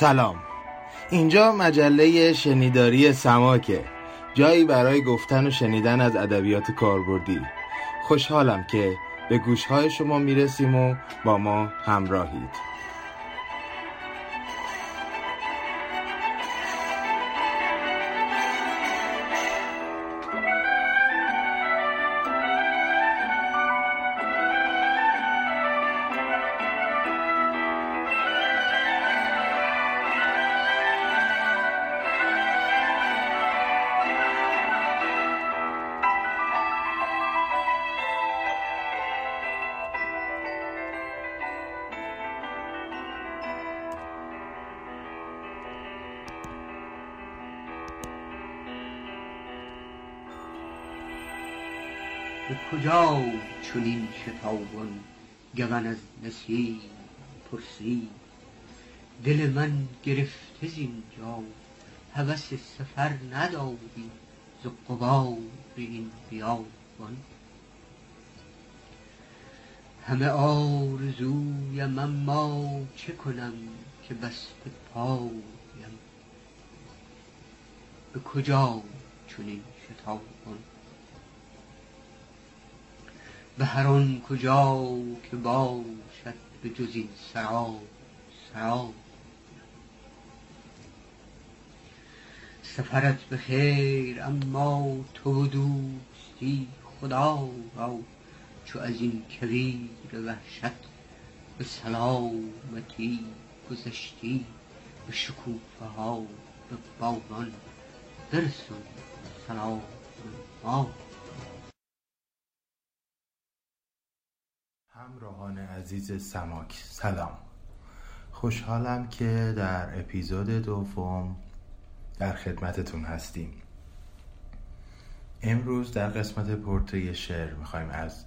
سلام. اینجا مجله شنیداری سماکه. جایی برای گفتن و شنیدن از ادبیات کاربردی. خوشحالم که به گوشهای شما می‌رسیم و با ما همراهید. کجا چنین شتابان گمن از نسیم پرسی دل من گرفته زینجا هوس سفر نداری ز غبار این بیابان. همه آرزویم اما چه کنم که بسته پایم؟ به کجا چنین شتابان؟ به هر آن کجا که باشد به جز این سرا سرا. سفرت به خیر اما تو و دوستی خدا را چو از این کویر وحشت به سلامتی گذشتی به شکوفه ها به باغان برسون سلام ما. همراهان عزیز سماک. سلام. خوشحالم که در اپیزود دوم در خدمتتون هستیم. امروز در قسمت پورتری شعر می‌خوایم از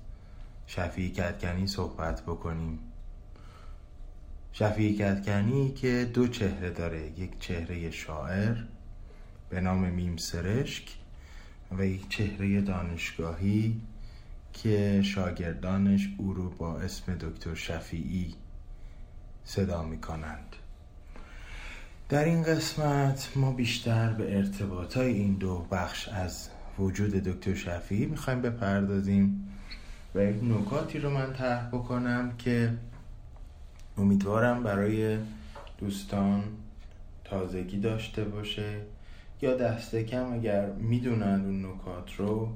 شفیع کتکنی صحبت بکنیم. شفیع کتکنی که دو چهره داره. یک چهره شاعر به نام میم سرشک و یک چهره دانشگاهی که شاگردانش او رو با اسم دکتر شفیعی صدا می کنند در این قسمت ما بیشتر به ارتباطای این دو بخش از وجود دکتر شفیعی می‌خوایم بپردازیم و یک نکاتی رو من طرح بکنم که امیدوارم برای دوستان تازگی داشته باشه یا دست کم اگر می‌دونند اون نکات رو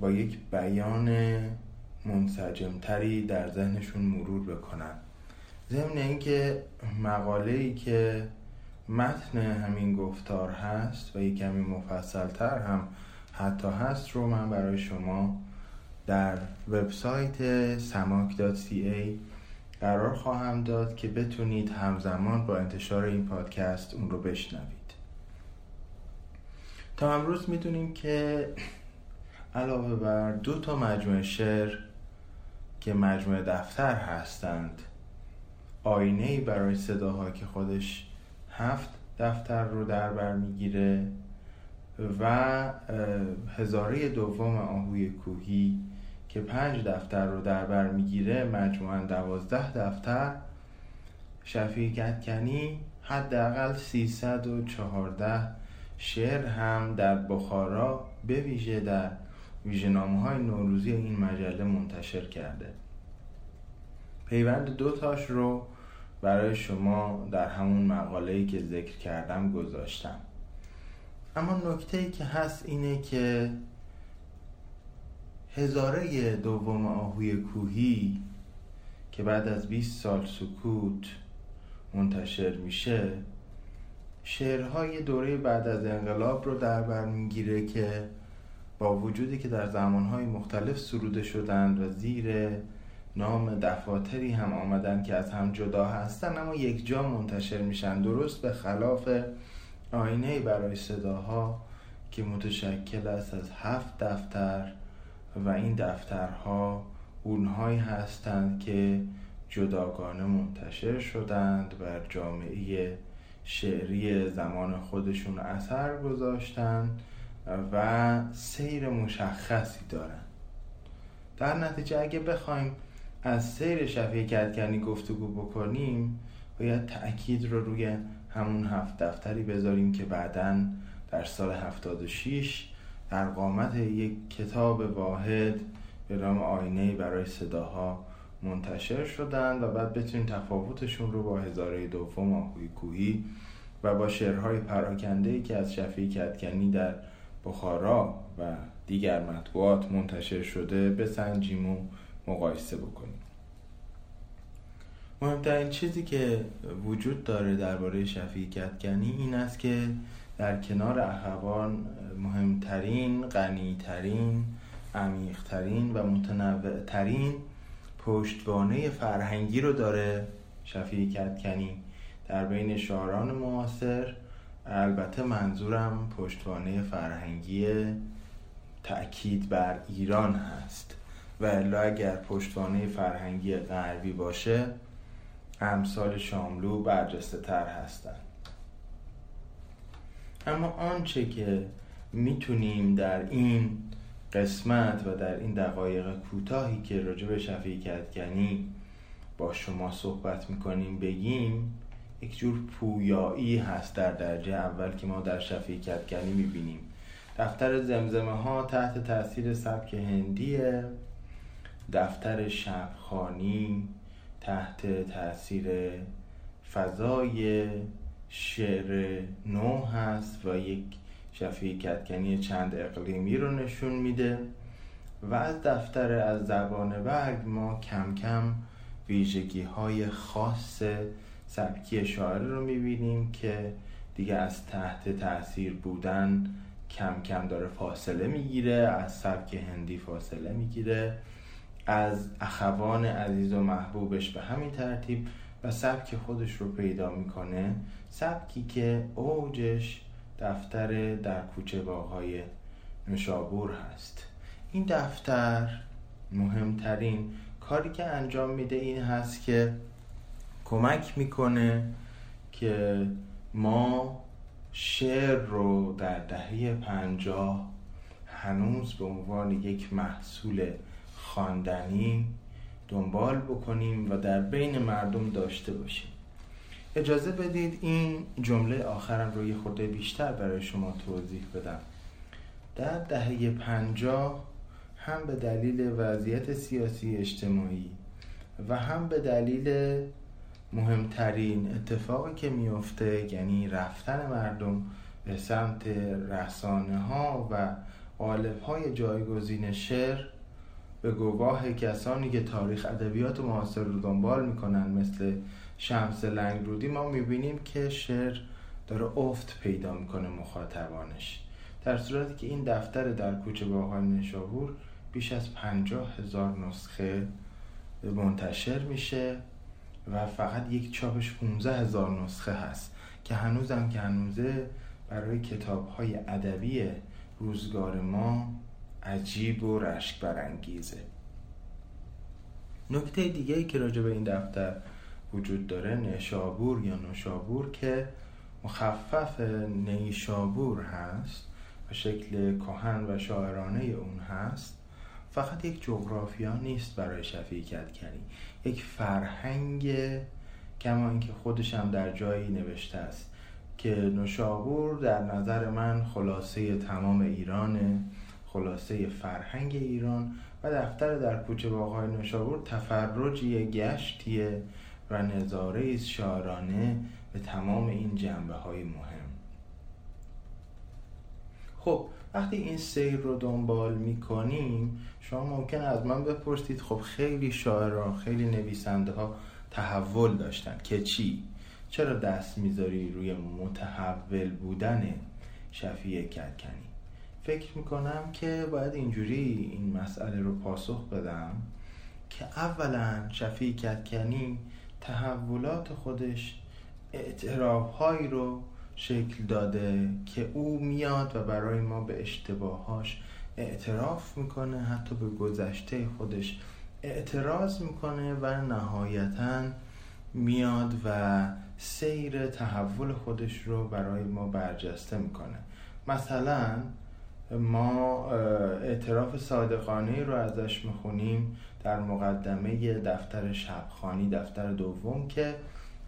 با یک بیان منسجمتری در ذهنشون مرور بکنن. ضمن اینکه مقاله ای که متن همین گفتار هست و یک کمی مفصلتر هم حتی هست رو من برای شما در وبسایت samak.ca قرار خواهم داد که بتونید همزمان با انتشار این پادکست اون رو بشنوید. تا امروز می‌دونیم که علاوه بر دو تا مجموعه شعر که مجموعه دفتر هستند آینه ای برای صداها که خودش هفت دفتر رو در بر می‌گیره و هزاره دوم آهوی کوهی که پنج دفتر رو در بر می‌گیره مجموعا دوازده دفتر شفیع گتکنی حداقل 314 شعر هم در بخارا به ویژه در ویژنامه های نوروزی این مجله منتشر کرده. پیوند دو تاش رو برای شما در همون مقاله ای که ذکر کردم گذاشتم. اما نکته ای که هست اینه که هزاره دوم آهوی کوهی که بعد از 20 سال سکوت منتشر میشه شعرهای دوره بعد از انقلاب رو در بر می‌گیره که با وجودی که در زمانهای مختلف سروده شدند و زیر نام دفاتری هم آمدن که از هم جدا هستن اما یک جا منتشر میشن. درست به خلاف آینه برای صداها که متشکل است از هفت دفتر و این دفترها اونهایی هستند که جداگانه منتشر شدند بر جامعه شعری زمان خودشون اثر گذاشتند. و سیر مشخصی دارن. در نتیجه اگه بخوایم از سیر شفیع کتکنی گفتگو بکنیم باید تأکید رو روی همون هفت دفتری بذاریم که بعدا در سال 76 در قامت یک کتاب واحد به نام آینه برای صداها منتشر شدن و بعد بتونیم تفاوتشون رو با هزاره دوم آهوی کوهی و با شعرهای پراکنده که از شفیع کتکنی در بخارا و دیگر مطبوعات منتشر شده بسنجیم و مقایسه بکنیم. مهمترین چیزی که وجود داره درباره شفیع کتکنی این است که در کنار اخوان مهمترین، غنیترین، عمیقترین و متنوعترین پشتوانه فرهنگی رو داره شفیع کتکنی در بین شاعران معاصر البته منظورم پشتوانه فرهنگی تأکید بر ایران هست. و الا اگر پشتوانه فرهنگی غربی باشه امثال شاملو برجسته تر هستند اما آنچه که می‌تونیم در این قسمت و در این دقایق کوتاهی که راجع به شفیع با شما صحبت می‌کنیم بگیم یک جور پویایی هست در درجه اول که ما در شفیع کتکنی می‌بینیم. دفتر زمزمه ها تحت تاثیر سبک هندیه. دفتر شبخانی تحت تاثیر فضای شعر نو هست و یک شفیع کتکنی چند اقلیمی رو نشون میده. و از دفتر از زبان برگ ما کم کم ویژگی های خاص سبکی شاعر رو می‌بینیم که دیگه از تحت تاثیر بودن کم کم داره فاصله می‌گیره از سبک هندی فاصله می‌گیره از اخوان عزیز و محبوبش به همین ترتیب و سبک خودش رو پیدا می‌کنه. سبکی که اوجش دفتر در کوچه باغهای نشابور هست. این دفتر مهمترین کاری که انجام میده این هست که کمک می‌کنه که ما شعر رو در دهه پنجاه هنوز به عنوان یک محصول خواندنی دنبال بکنیم و در بین مردم داشته باشیم. اجازه بدید این جمله آخرم رو یه خورده بیشتر برای شما توضیح بدم. در دهه پنجاه هم به دلیل وضعیت سیاسی اجتماعی و هم به دلیل مهمترین اتفاقی که میفته یعنی رفتن مردم به سمت رسانه ها و قالب های جایگزین شعر به گواه کسانی که تاریخ ادبیات معاصر رو دنبال می‌کنن مثل شمس لنگرودی ما می‌بینیم که شعر داره افت پیدا می‌کنه مخاطبانش. در صورتی که این دفتر در کوچه باهای نشابور بیش از پنجاه هزار نسخه منتشر میشه. و فقط یک چاپش 15 هزار نسخه هست که هنوزم که هنوزه برای کتاب های ادبی روزگار ما عجیب و رشک برانگیزه. نکته دیگه ای که راجع به این دفتر وجود داره نشابور یا نشابور که مخفف نیشابور هست و شکل کهن و شاعرانه اون هست فقط یک جغرافیا نیست برای شفیع کردکنی یک فرهنگ کما اینکه خودش هم در جایی نوشته است که نشابور در نظر من خلاصه تمام ایرانه خلاصه فرهنگ ایران و دفتر در کوچه باغهای نشابور تفرجی گشتیه و نظاره شاعرانه به تمام این جنبه های مهم. خب وقتی این سیر رو دنبال می‌کنیم شما ممکن از من بپرسید خب خیلی شاعران خیلی نویسنده ها تحول داشتن که چی؟ چرا دست می‌ذاری روی متحول بودن شفیع کتکنی فکر می‌کنم که باید اینجوری این مسئله رو پاسخ بدم که اولا شفیع کتکنی تحولات خودش اعتراف هایی رو شکل داده که او میاد و برای ما به اشتباهاش اعتراف می‌کنه حتی به گذشته خودش اعتراض می‌کنه و نهایتا میاد و سیر تحول خودش رو برای ما برجسته می‌کنه. مثلا ما اعتراف صادقانه رو ازش می‌خونیم در مقدمه دفتر شبخانی دفتر دوم که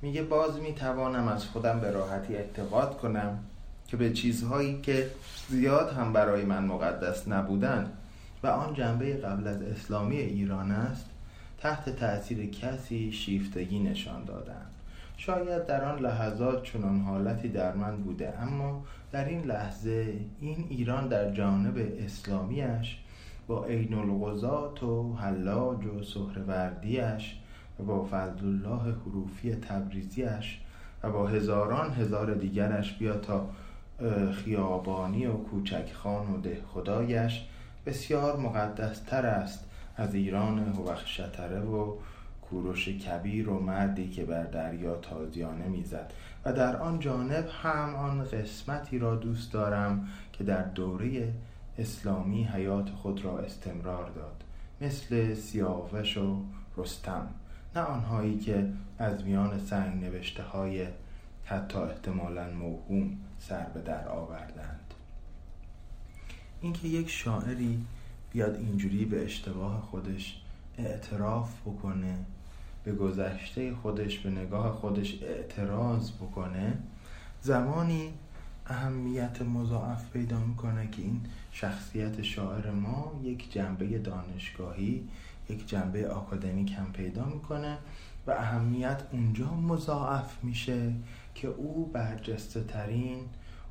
میگه باز می‌توانم از خودم به راحتی اعتقاد کنم که به چیزهایی که زیاد هم برای من مقدس نبودند و آن جنبه قبل از اسلامی ایران است تحت تأثیر کسی شیفتگی نشان دادند شاید در آن لحظات چنان حالتی در من بوده اما در این لحظه این ایران در جانب اسلامیش با عین و حلاج و سهروردیش با فضل الله حروفی تبریزیش و با هزاران هزار دیگرش بیا تا خیابانی و کوچکخان و ده خدایش. بسیار مقدستر است از ایران هوخشتره و کوروش کبیر و مردی که بر دریا تازیانه می‌زد. و در آن جانب هم آن قسمتی را دوست دارم که در دوره اسلامی حیات خود را استمرار داد. مثل سیاوش و رستم. نه آنهایی که از میان سنگ نوشته های حتی احتمالا موهوم سر به در آوردند. اینکه یک شاعری بیاد اینجوری به اشتباه خودش اعتراف بکنه به گذشته خودش به نگاه خودش اعتراض بکنه زمانی اهمیت مضاعف پیدا می‌کنه که این شخصیت شاعر ما یک جنبه دانشگاهی یک جنبه آکادمیک هم پیدا می‌کنه و اهمیت اونجا مضاعف میشه که او برجسته ترین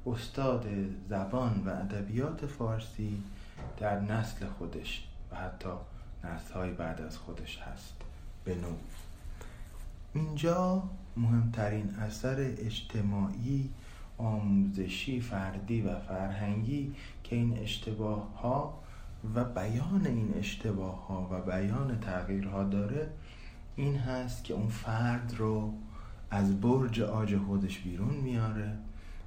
استاد زبان و ادبیات فارسی در نسل خودش و حتی نسل های بعد از خودش هست. به نوع. اینجا مهمترین اثر اجتماعی آموزشی فردی و فرهنگی که این اشتباه ها و بیان این اشتباه ها و بیان تغییرها داره این هست که اون فرد رو از برج آج خودش بیرون میاره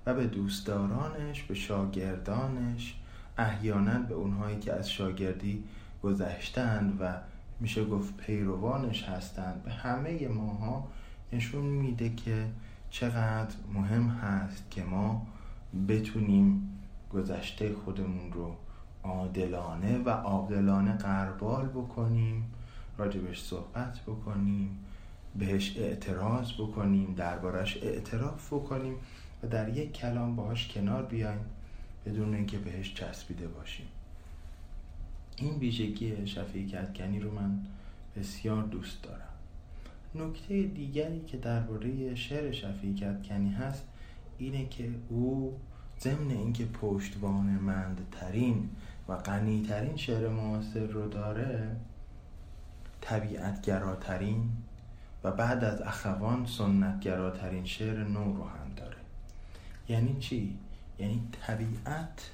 و به دوستدارانش به شاگردانش احیانا به اونهایی که از شاگردی گذشتند و میشه گفت پیروانش هستند به همه ماها نشون میده که چقدر مهم هست که ما بتونیم گذشته خودمون رو عادلانه و عادلانه قربال بکنیم راجبش صحبت بکنیم بهش اعتراض بکنیم دربارش اعتراف بکنیم و در یک کلام باهاش کنار بیایم بدون اینکه بهش چسبیده باشیم. این ویژگی شفیع کتکنی رو من بسیار دوست دارم. نکته دیگری که درباره شعر شفیع کتکنی هست اینه که او ضمن اینکه پشتوان مندترین و غنیترین شعر معاصر رو داره طبیعتگراترین و بعد از اخوان سنتگراترین شعر نو رو هم داره یعنی چی؟ یعنی طبیعت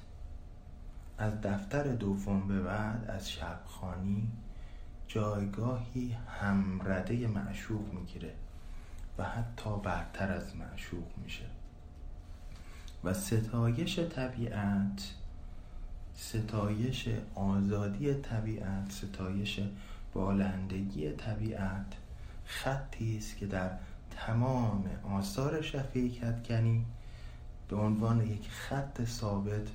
از دفتر دوم به بعد از شبخانی جایگاهی همرده معشوق می‌گیره و حتی برتر از معشوق میشه و ستایش طبیعت ستایش آزادی طبیعت ستایش بالندگی طبیعت خطی است که در تمام آثار شفیع کتکنی به عنوان یک خط ثابت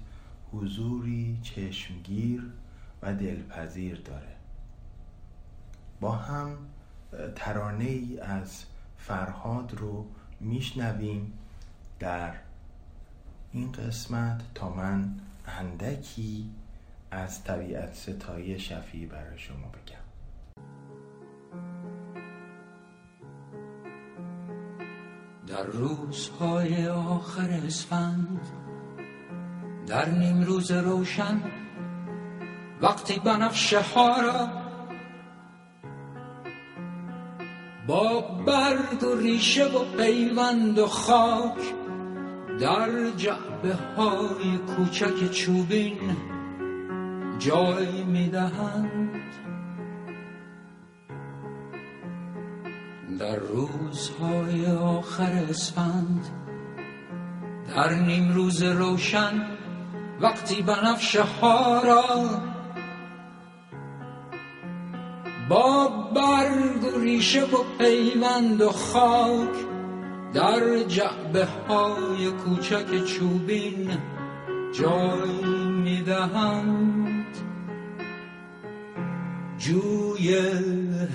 حضوری چشمگیر و دلپذیر داره. با هم ترانه ای از فرهاد رو میشنویم در این قسمت تا من اندکی از طبیعت ستایی شفیع برای شما بگم. در روزهای آخر اسفند در نیم روز روشن وقتی بنفشه ها را با برگ و ریشه و پیوند و خاک در جعبه های کوچک چوبین جای می‌دهند. در روزهای آخر اسفند در نیم روز روشن وقتی بنفشه ها را با برگ و ریشه و پیوند و خاک در جعبه های کوچک چوبین جای می‌دهند. جوی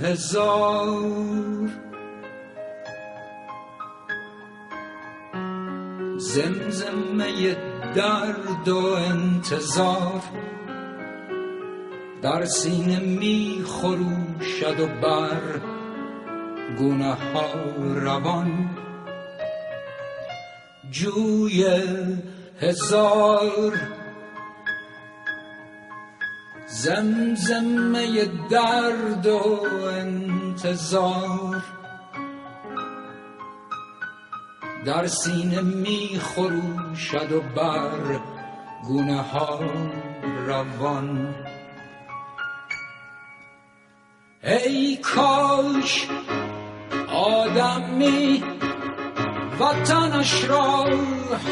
هزار زمزمه درد و انتظار در سینه می خروشد و بر گونه ها روان. جوی هزار. زمزمه درد و انتظار. در سینه می خروشد و بر گونه ها روان. ای کاش آدمی وطنش را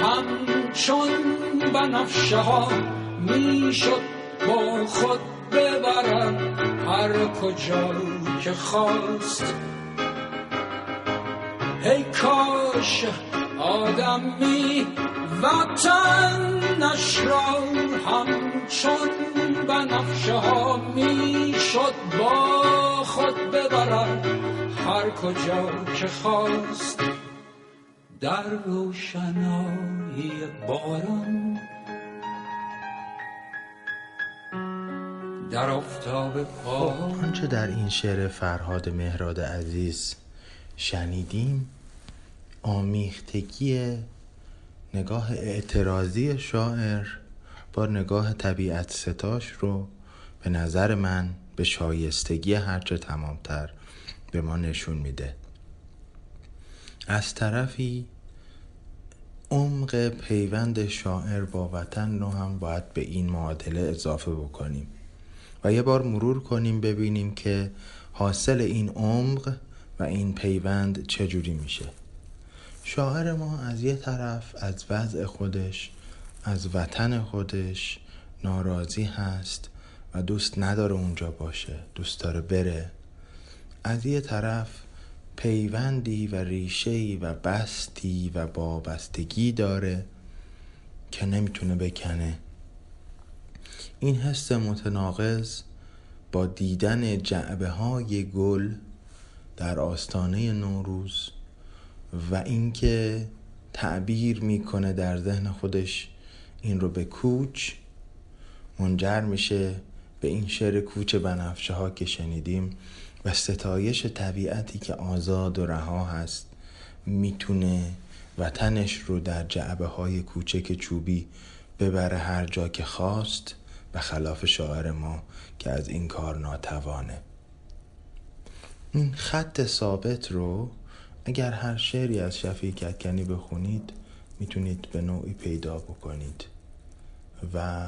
همچون بنفشه ها می‌شد با خود ببرد هر کجا که خواست. ای کاش آدمی وطنش را همچون بنفشه ها می‌شد با خود ببرد هر کجا که خواست. در روشنایی باران. در آفتاب پا خب، آنچه در این شعر فرهاد مهراد عزیز شنیدیم آمیختگی نگاه اعتراضی شاعر با نگاه طبیعت ستاش رو به نظر من به شایستگی هرچه تمامتر به ما نشون میده. از طرفی عمق پیوند شاعر با وطن رو هم باید به این معادله اضافه بکنیم و یه بار مرور کنیم ببینیم که حاصل این عمق و این پیوند چجوری میشه. شاعر ما از یه طرف از وضع خودش از وطن خودش ناراضی هست و دوست نداره اونجا باشه دوست داره بره. از یه طرف پیوندی و ریشهی و بستی و وابستگی داره که نمی‌تونه بکنه. این حس متناقض با دیدن جعبه های گل در آستانه نوروز و اینکه تعبیر می‌کنه در ذهن خودش این رو به کوچ منجر میشه به این شعر کوچ بنفشه ها که شنیدیم. و ستایش طبیعتی که آزاد و رها هست می‌تونه وطنش رو در جعبه های کوچک چوبی ببره هر جا که خواست و خلاف شاعر ما که از این کار ناتوانه. این خط ثابت رو اگر هر شعری از شفیع کتکنی بخونید می‌تونید به نوعی پیدا بکنید و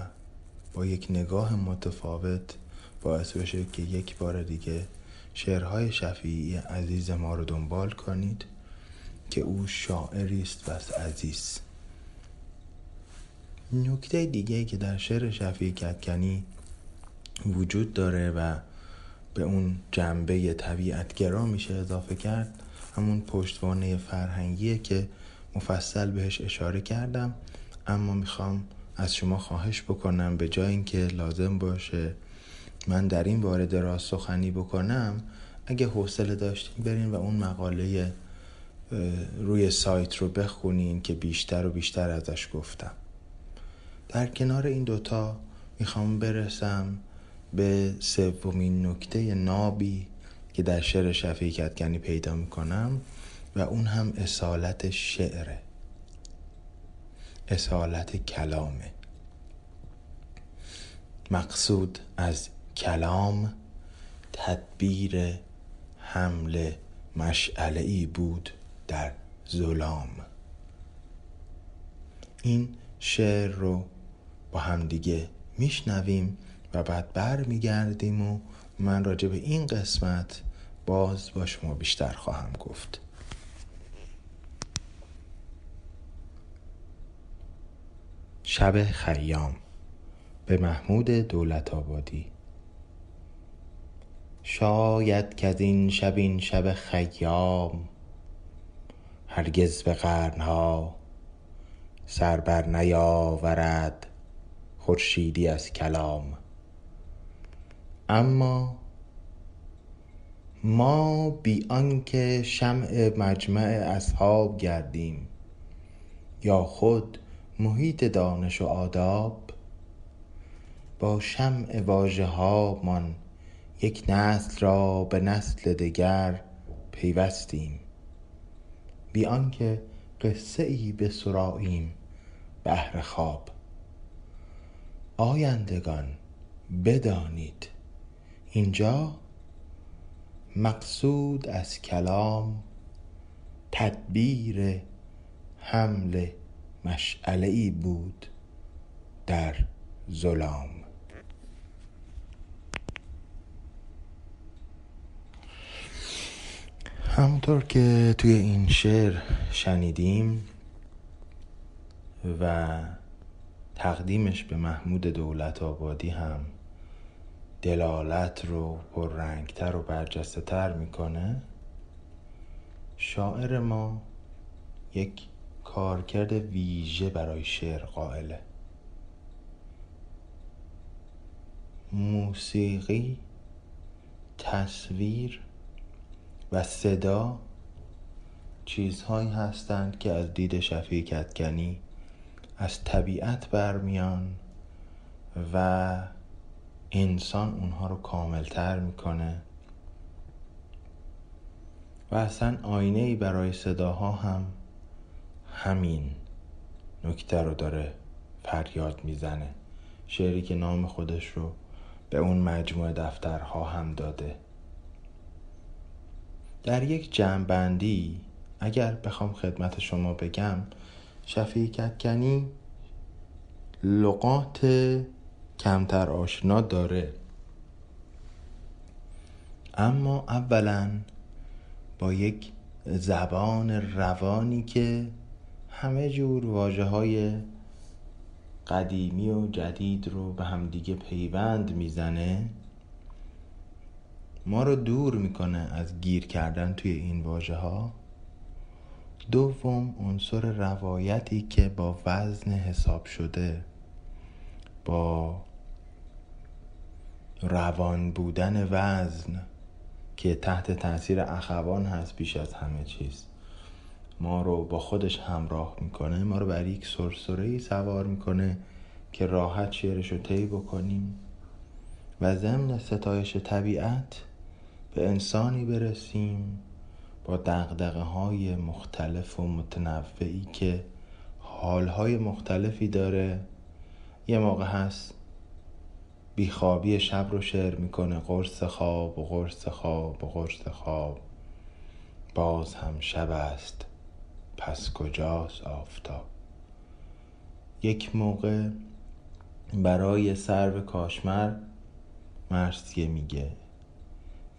با یک نگاه متفاوت باعث بشه که یک بار دیگه شعرهای شفیعی عزیز ما رو دنبال کنید که او شاعری است بس عزیز. نکته دیگه که در شعر شفیع کتکنی وجود داره و به اون جنبه طبیعتگرا میشه اضافه کرد همون پشتوانه فرهنگیه که مفصل بهش اشاره کردم اما می‌خوام از شما خواهش بکنم به جای اینکه لازم باشه من در این باره دراز سخنی بکنم اگه حوصله داشتین برین و اون مقاله روی سایت رو بخونین که بیشتر و بیشتر ازش گفتم. در کنار این دوتا می‌خوام برسم به سومین نکته نابی که در شعر شفیع کتگنی پیدا می‌کنم و اون هم اصالت شعره. اصالت کلامه. مقصود از کلام تدبیر حمل مشعله ای بود در ظلام. این شعر رو با همدیگه میشنویم و بعد بر میگردیم و من راجع به این قسمت باز با شما بیشتر خواهم گفت. شب خیام به محمود دولت آبادی شاید که از این شب این شب خیام هرگز به قرنها سر بر نیاورد خورشیدی از کلام. اما ما بی آنکه شمع مجمع اصحاب گردیم یا خود محیط دانش و آداب با شمع واژه هامان یک نسل را به نسل دگر پیوستیم. بی آنکه قصه ای بسراییم بهر خواب. آیندگان بدانید. اینجا مقصود از کلام تدبیر حمل مشعله ای بود در ظلام. همونطور که توی این شعر شنیدیم و تقدیمش به محمود دولت آبادی هم دلالت رو پررنگتر و برجسته تر می‌کنه شاعر ما یک کارکرد ویژه برای شعر قائله. موسیقی تصویر و صدا چیزهایی هستند که از دید شفیع کتکنی از طبیعت برمیان و انسان اونها رو کاملتر می‌کنه. و اصلا آینه ای برای صداها هم همین نکته رو داره فریاد می‌زنه. شعری که نام خودش رو به اون مجموعه دفترها هم داده. در یک جمعبندی اگر بخوام خدمت شما بگم شفیع کتکنی لغات کمتر آشنا داره. اما اولا با یک زبان روانی که همه جور واجه های قدیمی و جدید رو به همدیگه پیوند می‌زنه ما رو دور می‌کنه از گیر کردن توی این واژه ها دوم عنصر روایتی که با وزن حساب شده با روان بودن وزن که تحت تاثیر اخوان هست بیش از همه چیز. ما رو با خودش همراه می‌کنه ما رو بر یک سرسره ای سوار می‌کنه که راحت شعرش رو طی بکنیم. و ضمن ستایش طبیعت به انسانی برسیم با دقدقه های مختلف و متنوعی که حالهای مختلفی داره. یه موقع هست بیخوابی شب رو شعر می‌کنه قرص خواب و قرص خواب و قرص خواب. باز هم شب است پس کجاست آفتاب؟ یک موقع برای سرو کاشمر مرسیه میگه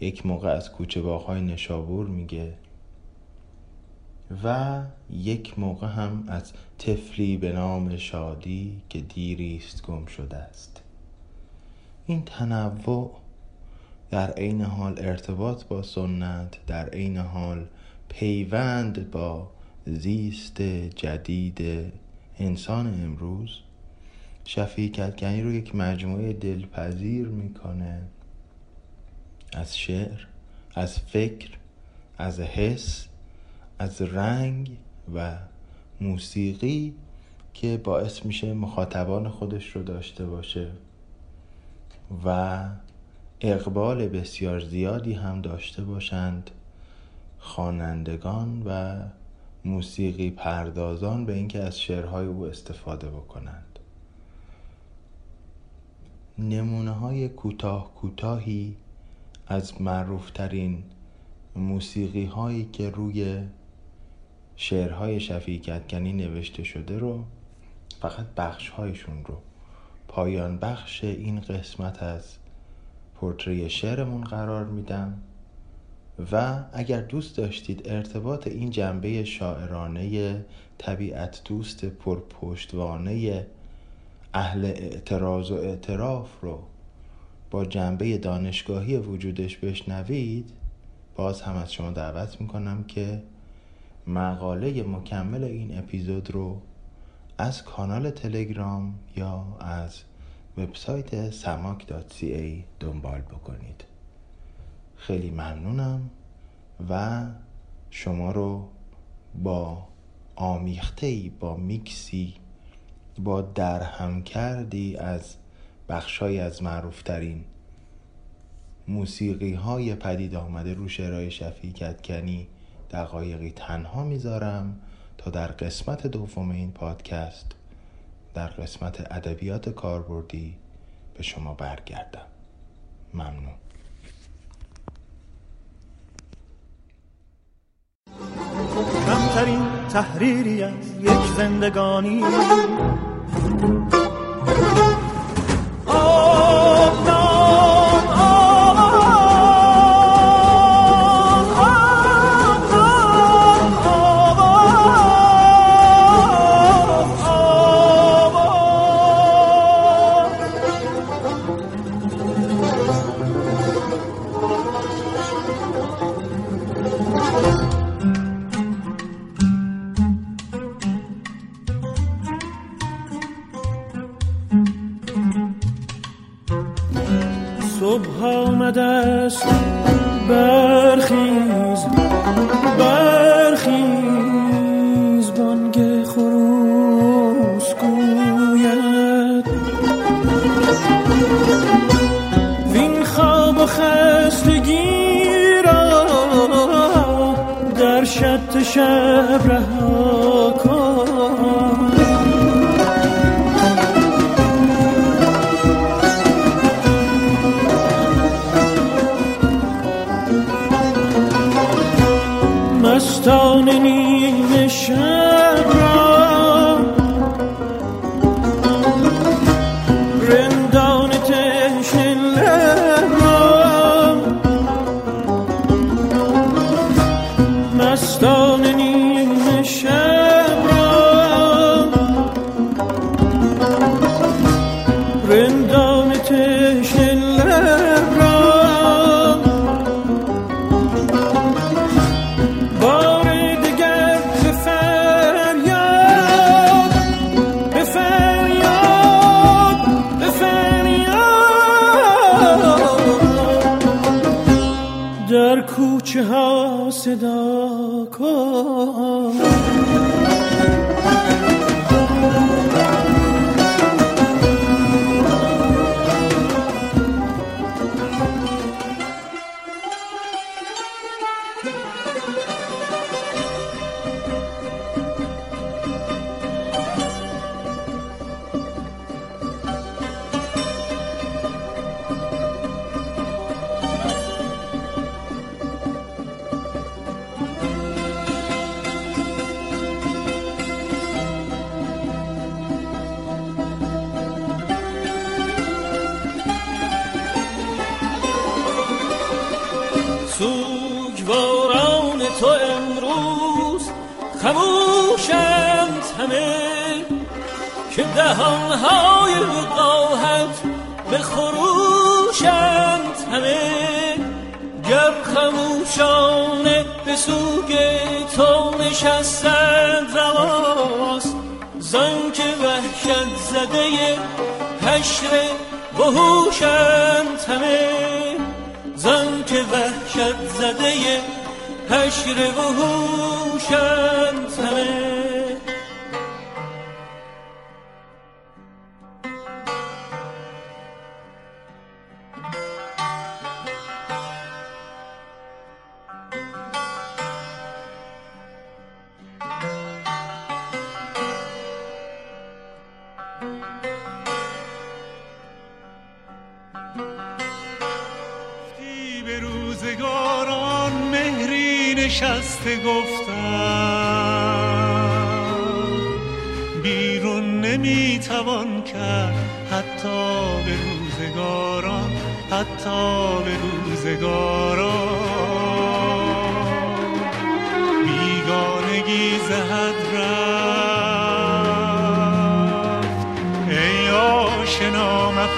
یک موقع از کوچه باغهای نشابور میگه و یک موقع هم از طفلی به نام شادی که دیریست گم شده است. این تنوع در عین حال ارتباط با سنت در عین حال پیوند با زیست جدید انسان امروز شفیع کدکنی رو یک مجموعه دلپذیر می‌کنه. از شعر از فکر از حس از رنگ و موسیقی که باعث میشه مخاطبان خودش رو داشته باشه و اقبال بسیار زیادی هم داشته باشند. خوانندگان و موسیقی پردازان به اینکه از شعرهای او استفاده بکنند. نمونه های کوتاه کوتاهی از معروفترین موسیقی هایی که روی شعرهای شفیع کتکنی نوشته شده رو فقط بخش هایشون رو. پایان بخش این قسمت از پورتری شعرمون قرار میدم. و اگر دوست داشتید ارتباط این جنبه شاعرانه طبیعت دوست پرپشتوانه اهل اعتراض و اعتراف رو با جنبه دانشگاهی وجودش بشنوید باز هم از شما دعوت می‌کنم که مقاله مکمل این اپیزود رو از کانال تلگرام یا از وبسایت سماک.ca دنبال بکنید. خیلی ممنونم و شما رو با آمیخته با میکسی با درهم کردی از بخشای از معروفترین موسیقی های پدید آمده رو شعرهای شفیع کدکنی دقایقی تنها می‌ذارم تا در قسمت دوم این پادکست در قسمت ادبیات کاربردی به شما برگردم. ممنون. کمترین تحریری از یک زندگانی.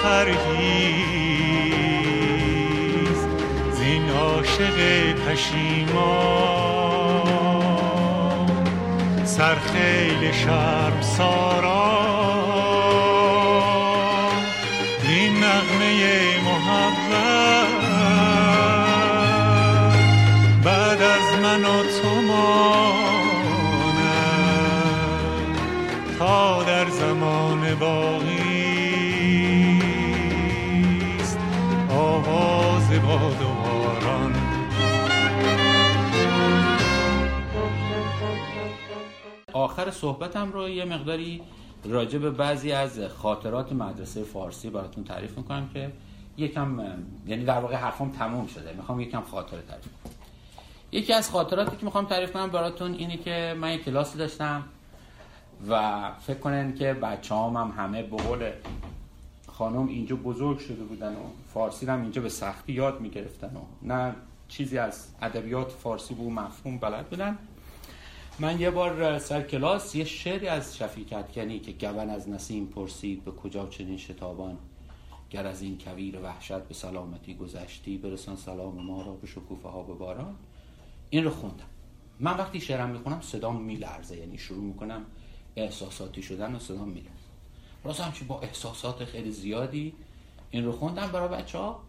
مفرهیز زین عاشق پشیمان. سرخیل شرم سارا آخر صحبتم رو یه مقداری راجع به بعضی از خاطرات مدرسه فارسی براتون تعریف می‌کنم که یکم یعنی در واقع حرفم تموم شده. می‌خوام یکم خاطره تعریف کنم. یکی از خاطراتی که می‌خوام تعریف کنم براتون اینی که من یک کلاسی داشتم و فکر کنن که بچه هم, هم همه به قول خانم اینجا بزرگ شده بودن و فارسی هم اینجا به سختی یاد می‌گرفتن و نه چیزی از ادبیات فارسی بود مفهوم بلد بودن. من یه بار سر کلاس یه شعری از شفیع کتکنی که گون از نسیم پرسید به کجا چنین شتابان. گر از این کویر وحشت به سلامتی گذشتی برسان سلام ما را به شکوفه ها به باران. این رو خوندم. من وقتی شعرم می‌خونم صدام میلرزه یعنی شروع می‌کنم احساساتی شدن و صدام میلرزه. راست همچی با احساسات خیلی زیادی این رو خوندم برای بچه ها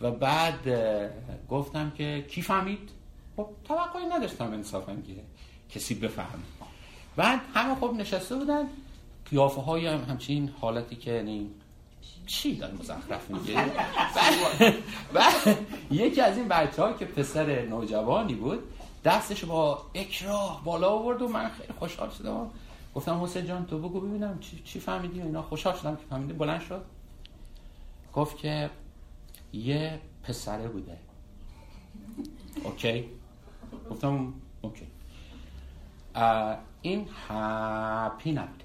و بعد گفتم که کی فهمید؟ خب توقعی نداشتم انصافا که کسی بفهمه بعد همه خب نشسته بودن. قیافه های هم همچین حالتی که یعنی چی داره مزخرف میگه بعد یکی از این بچه ها که پسر نوجوانی بود دستش با اکراه بالا آورد و من خیلی خوشحال شدم. گفتم حسین جان تو بگو ببینم چی, چی فهمیدی و اینا. خوشحال شدم که فهمیدی. بلند شد. گفت که یه پسره بوده. OK؟ گفتم OK. این happy نبوده.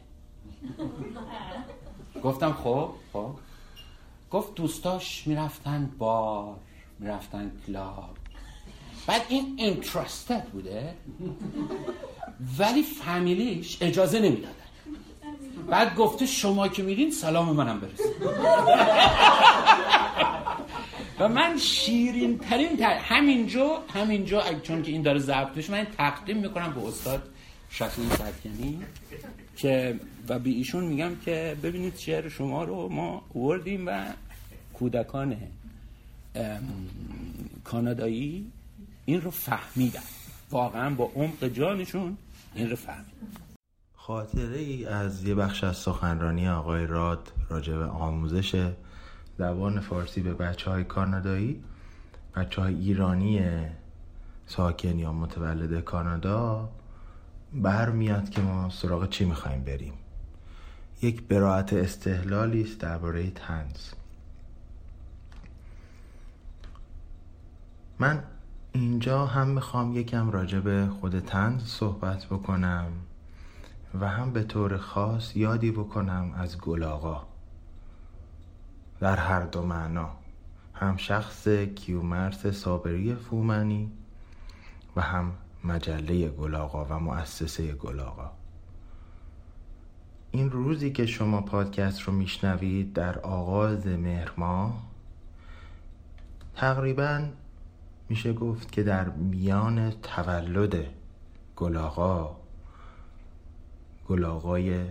گفتم خب خب. گفت دوستاش می‌رفتن بار می‌رفتن club. بعد این interested بوده ولی فامیلیش اجازه نمی‌دادن. بعد گفته شما که میرین سلام منم برسید و من شیرین ترین تر... همینجا همینجا چون که این داره ضبط من تقدیم می‌کنم به استاد شفیعی سرکنی که و به ایشون میگم که ببینید شعر شما رو ما وردیم و کودکان کانادایی این رو فهمیدن. واقعا با عمق جانشون این رو فهمیدن. خاطره ای از یه بخش از سخنرانی آقای راد راجع به آموزش زبان فارسی به بچه های کانادایی. بچه های ایرانی ساکن یا متولد کانادا برمیاد که ما سراغ چی می‌خوایم بریم؟ یک براعت استحلالی است درباره تنز من اینجا هم می‌خوام یکم راجع به خود تنز صحبت بکنم و هم به طور خاص یادی بکنم از گلاغا در هر دو معنا هم شخص کیومرس صابری فومنی و هم مجله گلاغا و مؤسسه گلاغا این روزی که شما پادکست رو میشنوید در آغاز مهر ماه تقریبا میشه گفت که در میان تولد گلاغا گلاغای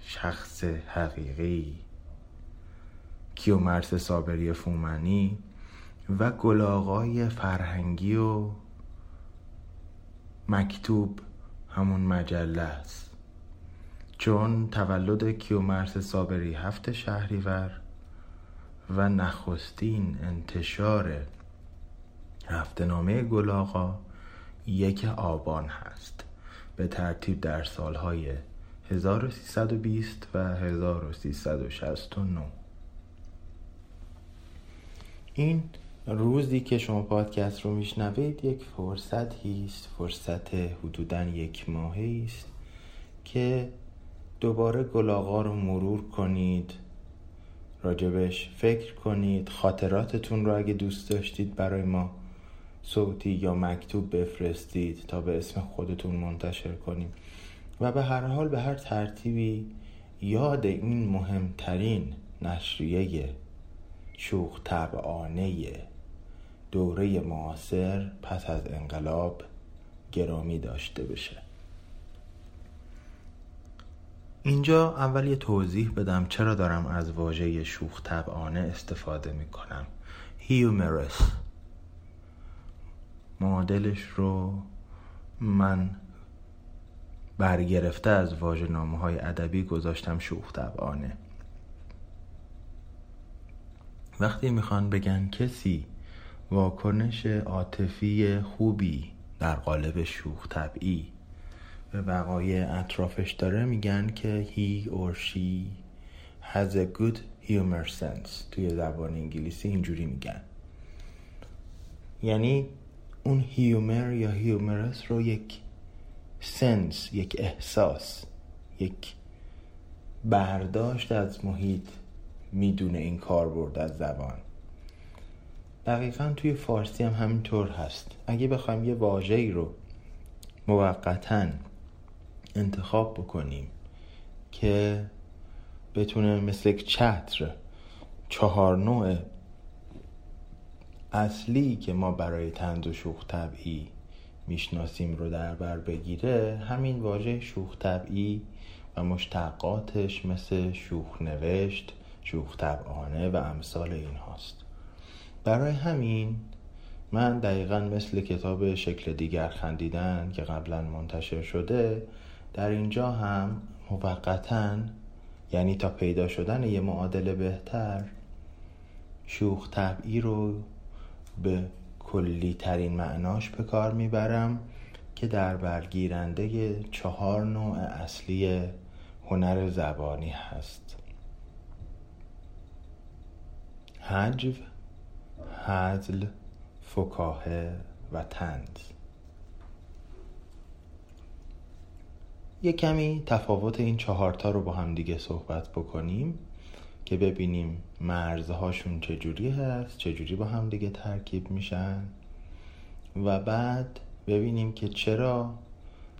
شخص حقیقی کیومرس صابری فومنی و گلاغای فرهنگی و مکتوب همون مجله است. چون تولد کیومرس صابری هفت شهریور و نخستین انتشار هفتهنامه گلاغا یک آبان هست. به ترتیب در سالهای 1320 و 1369 این روزی که شما پادکست رو میشنوید یک فرصتی است فرصت حدودا یک ماهی است که دوباره گلاغا رو مرور کنید راجبش فکر کنید خاطراتتون رو اگه دوست داشتید برای ما صوتی یا مکتوب بفرستید تا به اسم خودتون منتشر کنیم. و به هر حال به هر ترتیبی یاد این مهمترین نشریه شوخ طبعانه دوره معاصر پس از انقلاب گرامی داشته بشه. اینجا اول یه توضیح بدم چرا دارم از واژه شوخ طبعانه استفاده می کنم هیومرس معادلش رو من برگرفته از واژه نامه های ادبی گذاشتم شوخ طبعانه. وقتی می‌خوان بگن کسی واکنش عاطفی خوبی در قالب شوخ طبعی. به وقایع اطرافش داره میگن که he or she has a good humor sense. توی زبان انگلیسی اینجوری میگن. یعنی اون هیومر یا هیومرس رو یک سنس یک احساس یک برداشت از محیط می‌دونه این کار برد از زبان. دقیقا توی فارسی هم همینطور هست. اگه بخوایم یه واژه‌ای رو موقتا انتخاب بکنیم که بتونه مثل چتر چهار نوع اصلی که ما برای تنز و شوخ طبعی می‌شناسیم رو در بر بگیره همین واژه شوخ طبعی و مشتقاتش مثل شوخ نوشت شوخ طبعانه و امثال این هاست برای همین من دقیقا مثل کتاب شکل دیگر خندیدن که قبلا منتشر شده در اینجا هم موقتا یعنی تا پیدا شدن یه معادل بهتر شوخ طبعی رو به کلی ترین معناش به کار می‌برم که در برگیرنده چهار نوع اصلی هنر زبانی هست. حجو هزل فکاهه و تنز یه کمی تفاوت این چهارتا رو با هم دیگه صحبت بکنیم که ببینیم مرزهاشون چجوری هست چجوری با هم دیگه ترکیب میشن. و بعد ببینیم که چرا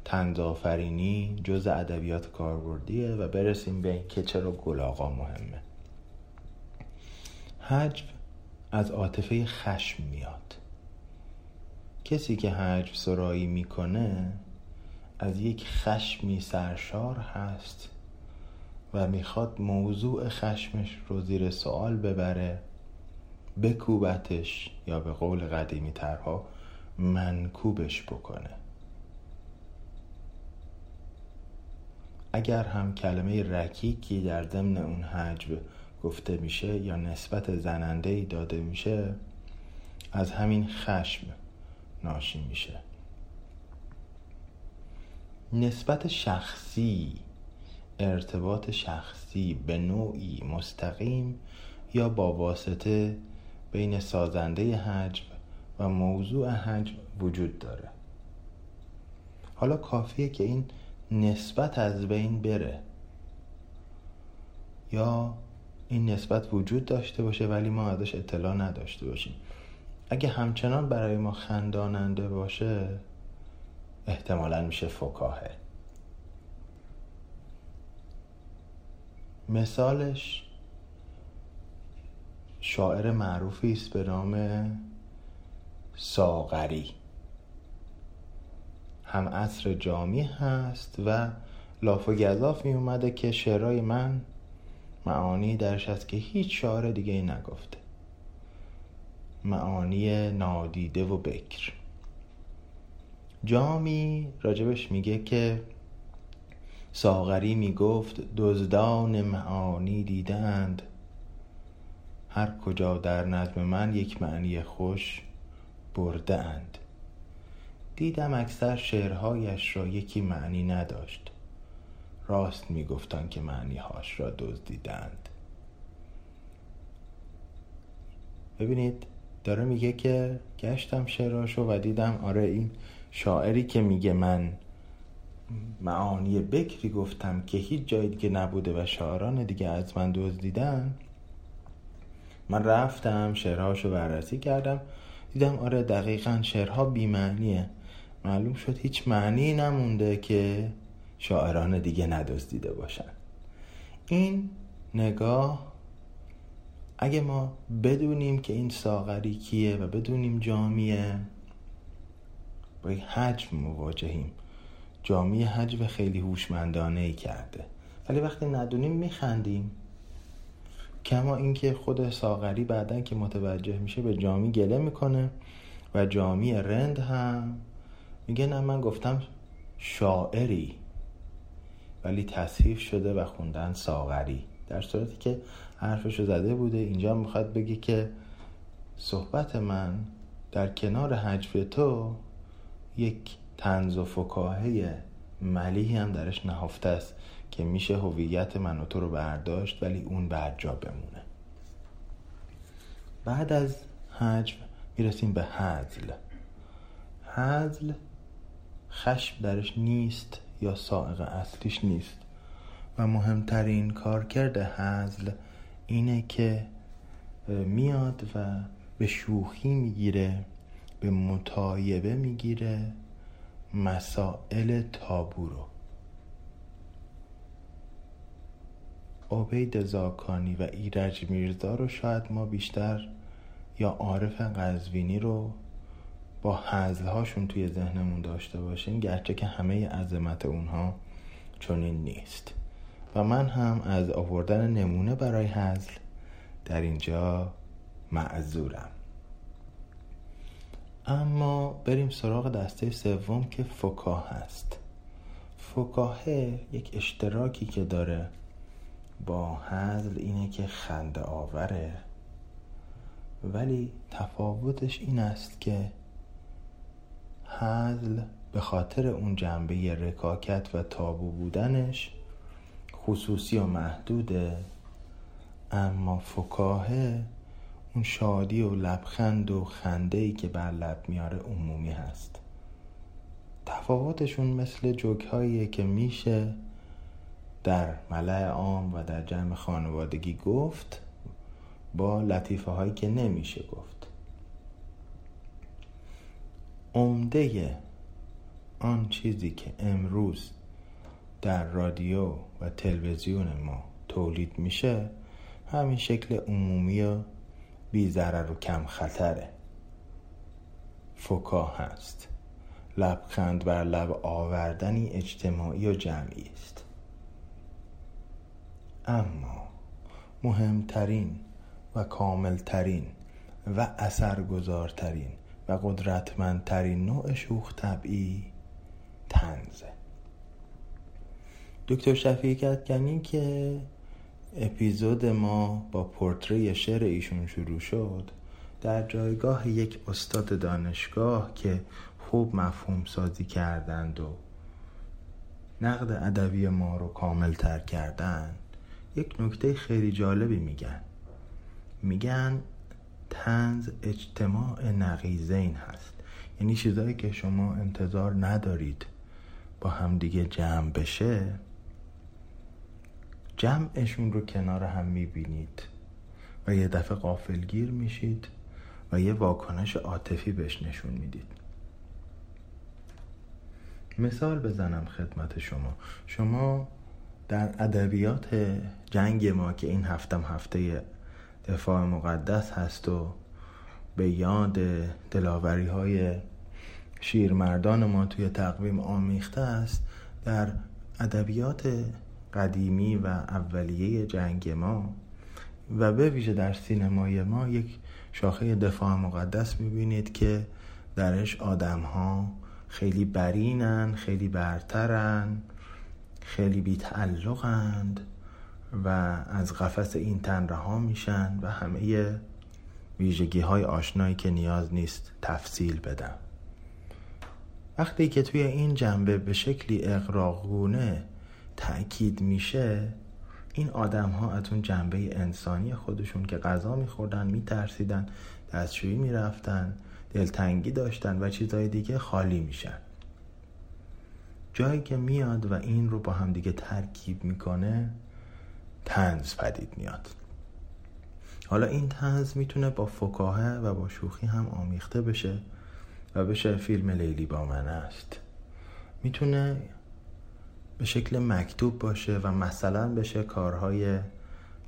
تنزآفرینی جز ادبیات کاربردیه و برسیم به که چرا گلاغا مهمه. حجو از عاطفه خشم میاد. کسی که حجو سرایی می‌کنه از یک خشمی سرشار هست و می‌خواد موضوع خشمش رو زیر سوال ببره بکوبتش یا به قول قدیمی ترها منکوبش بکنه. اگر هم کلمه رکیکی در ضمن اون حجب گفته میشه یا نسبت زننده ای داده میشه از همین خشم ناشی میشه. نسبت شخصی ارتباط شخصی به نوعی مستقیم یا با واسطه بین سازنده حجب و موضوع حجب وجود داره. حالا کافیه که این نسبت از بین بره یا این نسبت وجود داشته باشه ولی ما ازش اطلاع نداشته باشیم. اگه همچنان برای ما خنداننده باشه احتمالا میشه فکاهه. مثالش شاعر معروفی است به نام ساغری. هم عصر جامی هست و لاف و گذاف می اومده که شعرهای من معانی درش هست که هیچ شاعر دیگه ای نگفته. معانی نادیده و بکر. جامی راجبش میگه که ساغری می‌گفت دزدان معانی دیدند. هر کجا در نظم من یک معنی خوش برده اند دیدم اکثر شعرهایش را یکی معنی نداشت. راست می‌گفتند که معنیهاش را دزدیدند. ببینید داره میگه که گشتم شعراشو و دیدم آره این شاعری که میگه من معانی بکری گفتم که هیچ جای دیگه نبوده و شاعران دیگه از من دزدیدن. من رفتم شعرهاشو بررسی کردم دیدم آره دقیقا شعرها بیمعنیه. معلوم شد هیچ معنی نمونده که شاعران دیگه ندزدیده باشن. این نگاه اگه ما بدونیم که این ساغری کیه و بدونیم جامیه با یک حجم مواجهیم. جامی حجم خیلی هوشمندانه ای کرده. ولی وقتی ندونیم میخندیم. کما اینکه خود ساغری بعدا که متوجه میشه به جامی گله می‌کنه و جامی رند هم میگه نه من گفتم شاعری. ولی تصحیف شده و خوندن ساغری. در صورتی که حرفشو زده بوده اینجا می‌خواد بگه که صحبت من در کنار حجف تو یک تنز و فکاهه ملیحی هم درش نهفته است که میشه هویت من و تو رو برداشت ولی اون بر جا بمونه. بعد از حجم می‌رسیم به حزل حزل خشم درش نیست. یا سائق اصلیش نیست. و مهمترین کارکرد حزل اینه که میاد و به شوخی می‌گیره به متایبه می‌گیره مسائل تابو رو. عبید زاکانی و ایرج میرزا رو شاید ما بیشتر یا عارف قزوینی رو با هزلهاشون توی ذهنمون داشته باشیم گرچه که همه عظمت اونها چنین نیست. و من هم از آوردن نمونه برای هزل در اینجا معذورم. اما بریم سراغ دسته سوم که فکاه هست فکاهه یک اشتراکی که داره با هزل اینه که خنده آوره ولی تفاوتش این است که هزل به خاطر اون جنبه رکاکت و تابو بودنش خصوصی و محدوده اما فکاهه اون شادی و لبخند و خنده ای که بر لب میاره عمومی هست. تفاوتشون مثل جوک که میشه در ملع عام و در جمع خانوادگی گفت با لطیفه هایی که نمیشه گفت. عمده آن چیزی که امروز در رادیو و تلویزیون ما تولید میشه همین شکل عمومی و بی و کم خطره فکا هست. لبخند بر لب آوردنی اجتماعی و جمعی است. اما مهمترین و کاملترین و اثرگذارترین و قدرتمندترین نوع شوخ طبعی تنزه دکتر شفیع کتکنی که اپیزود ما با پورتری شعر ایشون شروع شد در جایگاه یک استاد دانشگاه که خوب مفهوم سازی کردند و نقد ادبی ما رو کامل تر کردن یک نکته خیلی جالبی میگن. میگن تنز اجتماع نقیزین هست. یعنی چیزایی که شما انتظار ندارید با همدیگه جمع بشه جمعشون رو کنار هم می‌بینید و یه دفعه قافلگیر میشید و یه واکنش عاطفی بهش نشون می‌دید. مثال بزنم خدمت شما. شما در ادبیات جنگ ما که این هفتم هفته دفاع مقدس هست و به یاد دلاوری های شیرمردان ما توی تقویم آمیخته است در ادبیات قدیمی و اولیه جنگ ما و به ویژه در سینمای ما یک شاخه دفاع مقدس می‌بینید که درش آدم ها خیلی برینن خیلی برترن خیلی بیتعلقند. و از قفس این تن رها میشن و همه ویژگی های آشنایی که نیاز نیست تفصیل بدم وقتی که توی این جنبه به شکلی اقراقونه تأکید میشه این آدم ها از اون جنبه انسانی خودشون که غذا میخوردن میترسیدن دستشویی می‌رفتن دلتنگی داشتن و چیزهای دیگه خالی میشن. جایی که میاد و این رو با هم دیگه ترکیب می‌کنه تنز پدید میاد. حالا این تنز می‌تونه با فکاهه و با شوخی هم آمیخته بشه و بشه فیلم لیلی با من است. می‌تونه به شکل مکتوب باشه و مثلا بشه کارهای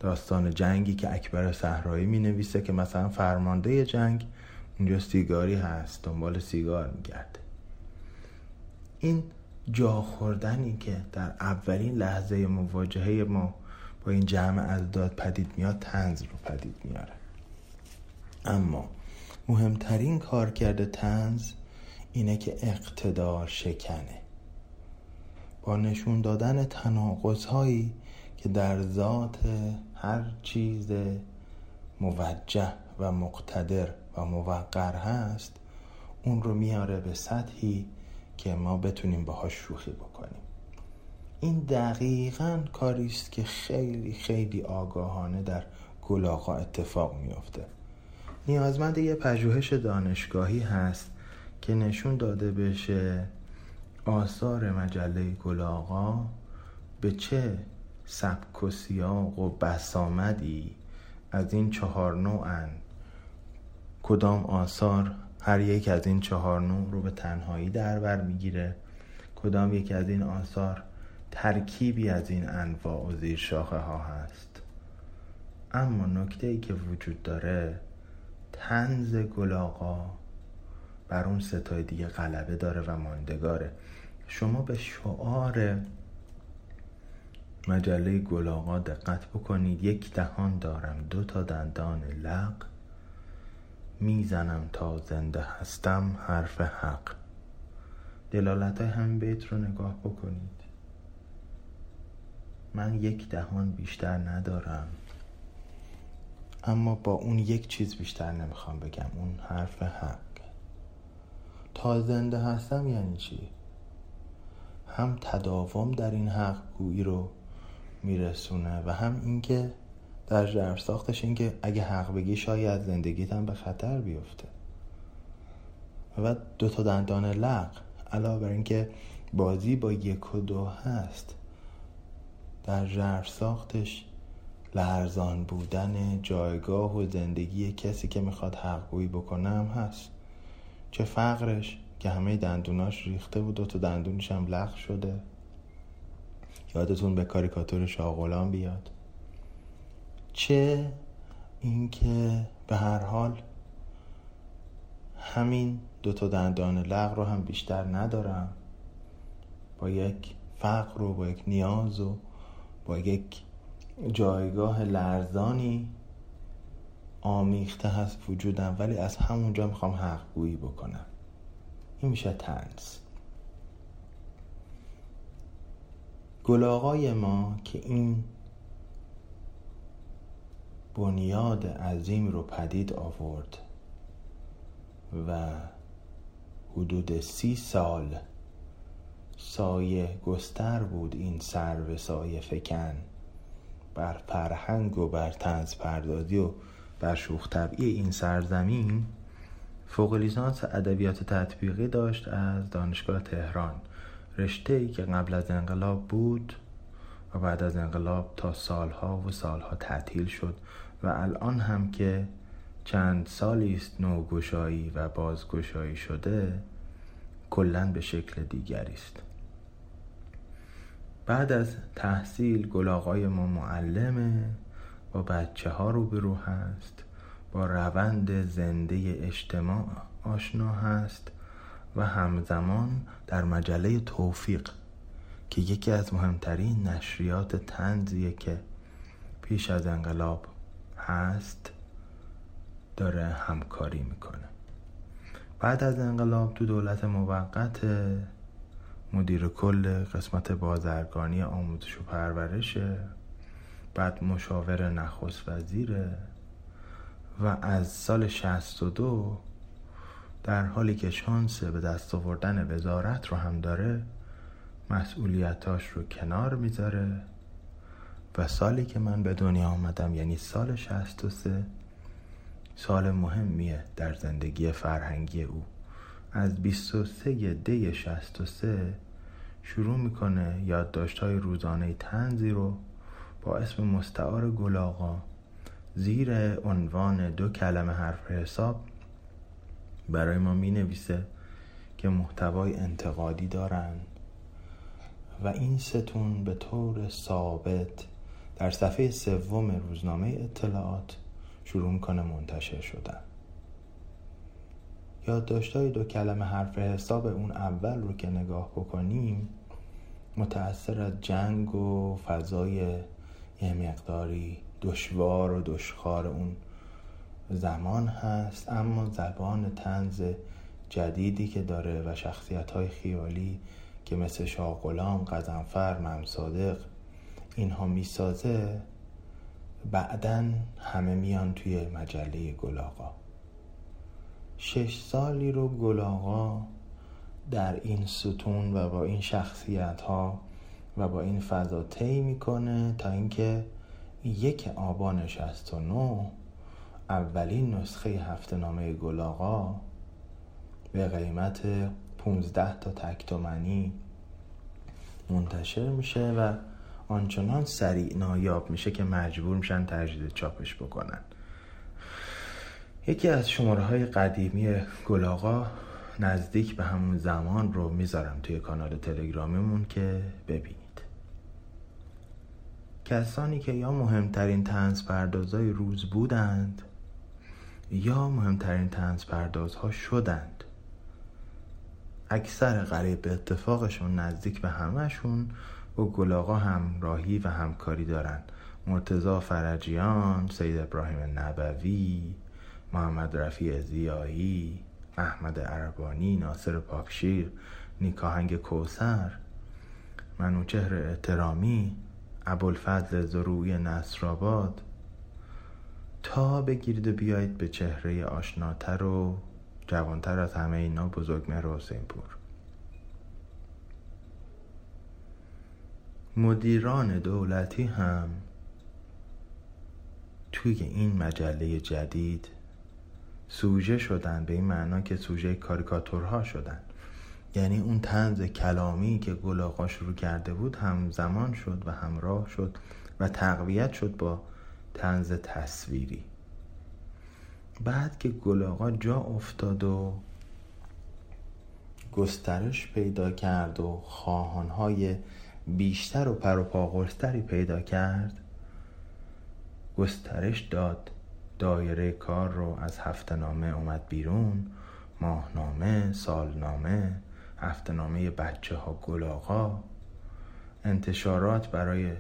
داستان جنگی که اکبر صحرایی می نویسه که مثلا فرمانده جنگ اونجا سیگاری هست دنبال سیگار میگرده. این جا خوردنی که در اولین لحظه مواجهه ما با این جمع از داد پدید میاد تنز رو پدید میاره. اما مهمترین کار کرده تنز اینه که اقتدار شکنه. با نشون دادن تناقض هایی که در ذات هر چیز موجه و مقتدر و موقر هست اون رو میاره به سطحی که ما بتونیم باهاش شوخی بکنیم. این دقیقا کاری است که خیلی خیلی آگاهانه در گلاغا اتفاق میافته. نیازمند یه پژوهش دانشگاهی هست که نشون داده بشه آثار مجله گلاغا به چه سبک و سیاق و بسامدی از این چهار نوعن. کدام آثار هر یک از این چهار نوع رو به تنهایی در بر می‌گیره؟ کدام یک از این آثار ترکیبی از این انواع و زیر شاخه ها هست. اما نکته ای که وجود داره تنز گلاغا بر اون ستای دیگه غلبه داره و ماندگاره. شما به شعار مجله گلاغا دقت بکنید. یک دهان دارم دو تا دندان لق می‌زنم تا زنده هستم حرف حق. دلالت های همین بیت رو نگاه بکنید. من یک دهان بیشتر ندارم. اما با اون یک چیز بیشتر نمی‌خوام بگم اون حرف حق. تا زنده هستم یعنی چی؟ هم تداوم در این حق گویی رو میرسونه و هم اینکه در جرف ساختش اینکه اگه حق بگی شاید زندگیت هم به خطر بیفته. و دو تا دندان لق علاوه بر اینکه بازی با یک و دو هست. در جرف ساختش لرزان بودن جایگاه و زندگی کسی که می‌خواد حقگویی بکنه هم هست. چه فقرش که همه دندوناش ریخته بود دو تا دندونش هم لغ شده. یادتون به کاریکاتور شاغلان بیاد. چه اینکه به هر حال همین دو تا دندان لغ رو هم بیشتر ندارم. با یک فقر و با یک نیاز و یک جایگاه لرزانی آمیخته هست وجودم ولی از همونجا می‌خوام حق گویی بکنم. این میشه تنز گلاغای ما که این بنیاد عظیم رو پدید آورد و حدود سی سال سایه گستر بود این سر و سایه فکن. بر فرهنگ و بر تنز پردازی و بر شوخ طبعی این سرزمین فوق لیسانس ادبیات تطبیقی داشت از دانشگاه تهران. رشته ای که قبل از انقلاب بود و بعد از انقلاب تا سالها و سالها تعطیل شد و الان هم که چند سالی است نوگشایی و بازگشایی شده کلا به شکل دیگری است. بعد از تحصیل گلاغای ما معلمه با بچه ها روبرو هست با روند زنده اجتماع آشنا هست و همزمان در مجله توفیق که یکی از مهمترین نشریات تنزیه که پیش از انقلاب هست داره همکاری می‌کنه. بعد از انقلاب تو دولت موقت مدیر کل قسمت بازرگانی آموزش و پرورشه بعد مشاور نخست وزیره و از سال 62 در حالی که شانس به دست آوردن وزارت رو هم داره مسئولیتاش رو کنار می‌ذاره و سالی که من به دنیا آمدم یعنی سال 63 سال مهمیه در زندگی فرهنگی او. از 23 دی 63 شروع می‌کنه یادداشت های روزانه تنزی رو با اسم مستعار گلاغا زیر عنوان دو کلمه حرف حساب برای ما می نویسه که محتوای انتقادی دارن و این ستون به طور ثابت در صفحه سوم روزنامه اطلاعات شروع می‌کنه منتشر شدن. یادداشتهای دو کلمه حرف حساب اون اول رو که نگاه بکنیم متأثر از جنگ و فضای یه مقداری دشوار و دشخار اون زمان هست. اما زبان تنز جدیدی که داره و شخصیت های خیالی که مثل شاه غلام قزنفر ممصادق اینها می‌سازه بعدا همه میان توی مجله گلاغا شش سالی رو گلاغا در این ستون و با این شخصیت ها و با این فضا طی می‌کنه تا اینکه یک آبان 69 اولین نسخه هفته نامه گلاغا به قیمت 15 تا تکتومنی منتشر میشه و آنچنان سریع نایاب میشه که مجبور میشن تجدید چاپش بکنن. یکی از شماره های قدیمی گلاغا نزدیک به همون زمان رو می‌ذارم توی کانال تلگرامیمون که ببینید. کسانی که یا مهمترین تنز پردازهای روز بودند یا مهمترین تنز پردازها شدند. اکثر قریب به اتفاقشون نزدیک به همهشون با گلاغا همراهی و همکاری دارن. مرتزا فرجیان، سید ابراهیم نبوی، محمد رفیع زیایی، احمد عربانی، ناصر پاکشیر، نیکاهنگ کوسر، منوچهر اعترامی، ابوالفضل زروی نصرآباد. تا بگیرید و بیایید به چهره آشناتر و جوانتر از همه اینا بزرگمهر حسین پور. مدیران دولتی هم توی این مجله جدید سوژه شدن به این معنا که سوژه کاریکاتورها شدن. یعنی اون تنز کلامی که گلاغا شروع کرده بود هم زمان شد و همراه شد و تقویت شد با تنز تصویری. بعد که گلاغا جا افتاد و گسترش پیدا کرد و خواهانهای بیشتر و پروپاگرستری پیدا کرد گسترش داد. دایره کار رو از هفته نامه اومد بیرون. ماهنامه، سالنامه، هفته نامه بچه ها گلاغا انتشارات برای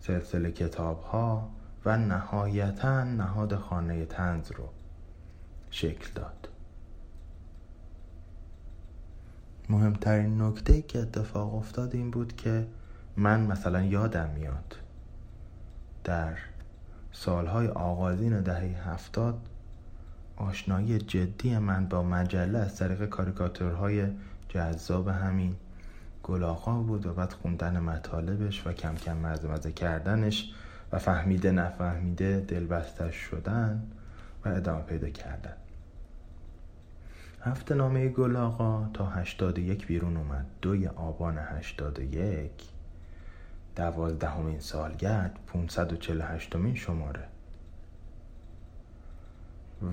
سلسله کتاب ها و نهایتا نهاد خانه تنز رو شکل داد. مهمترین نکته که اتفاق افتاد این بود که من مثلا یادم میاد در سالهای آغازین دهه هفتاد آشنایی جدی من با مجله از طریق کاریکاتورهای جذاب همین گلاغا بود و بعد خوندن مطالبش و کم کم مزه مزه کردنش و فهمیده نفهمیده دلبستش شدن و ادامه پیدا کردن. هفته نامه گلاغا تا هشتاد یک بیرون اومد. دوی آبان هشتاد یک دوازدهمین سالگرد 548 مین شماره.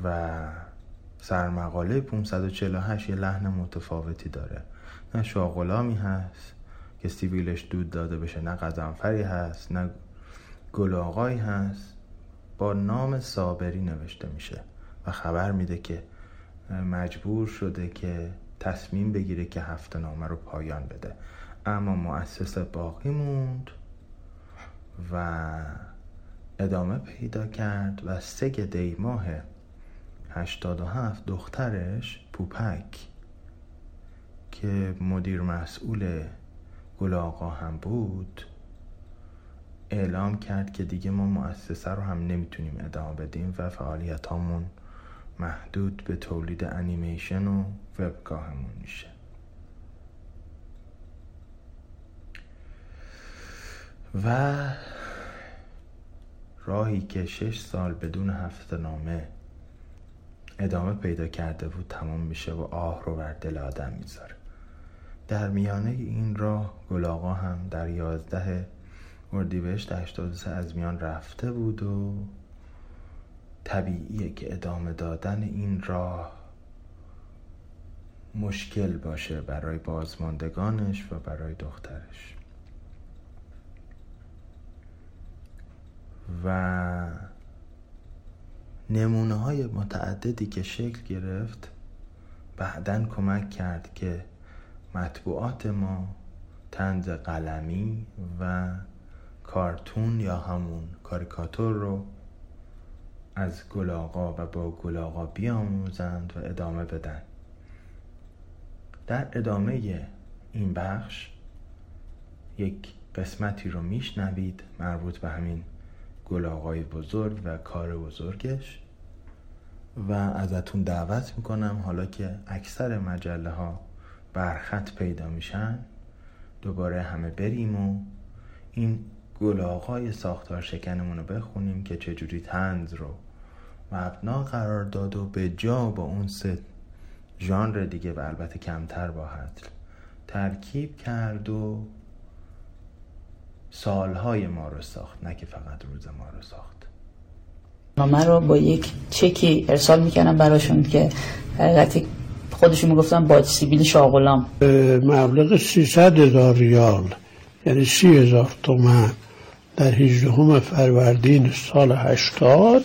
و سرمقاله 548 یه لحن متفاوتی داره. نه شاغلامی هست که سیویلش دود داده بشه نه قزنفری هست نه گلاغایی هست. با نام صابری نوشته میشه و خبر میده که مجبور شده که تصمیم بگیره که هفته نامه رو پایان بده. اما مؤسس باقی موند و ادامه پیدا کرد و سه دی ماه هشتاد و هفت دخترش پوپک که مدیر مسئول گلاغا هم بود اعلام کرد که دیگه ما مؤسسه رو هم نمی‌تونیم ادامه بدیم و فعالیت هامون محدود به تولید انیمیشن و وبگاهمون میشه. و راهی که شش سال بدون هفته نامه ادامه پیدا کرده بود تمام میشه و آه رو بر دل آدم می‌ذاره. در میانه این راه گلاغا هم در یازده اردیبهشت 83 از میان رفته بود و طبیعیه که ادامه دادن این راه مشکل باشه برای بازماندگانش و برای دخترش. و نمونه های متعددی که شکل گرفت بعدا کمک کرد که مطبوعات ما تنز قلمی و کارتون یا همون کاریکاتور رو از گلاغا و با گلاغا بیاموزند و ادامه بدن. در ادامه این بخش یک قسمتی رو میشنوید مربوط به همین گلاغای بزرگ و کار بزرگش. و ازتون دعوت می‌کنم حالا که اکثر مجله ها برخط پیدا میشن دوباره همه بریم و این گلاغای ساختار شکنمون رو بخونیم که چجوری تنز رو مبنا قرار داد و به جا با اون سه ژانر دیگه و البته کمتر با هتل ترکیب کرد و سالهای ما رو ساخت نه که فقط روز ما رو ساخت. من رو با یک چکی ارسال می‌کنم براشون که حقیقتی خودشون می‌گفتن باج سیبیل شاغلام مبلغ 300 هزار ریال یعنی سی هزار تومن در 18 فروردین سال 80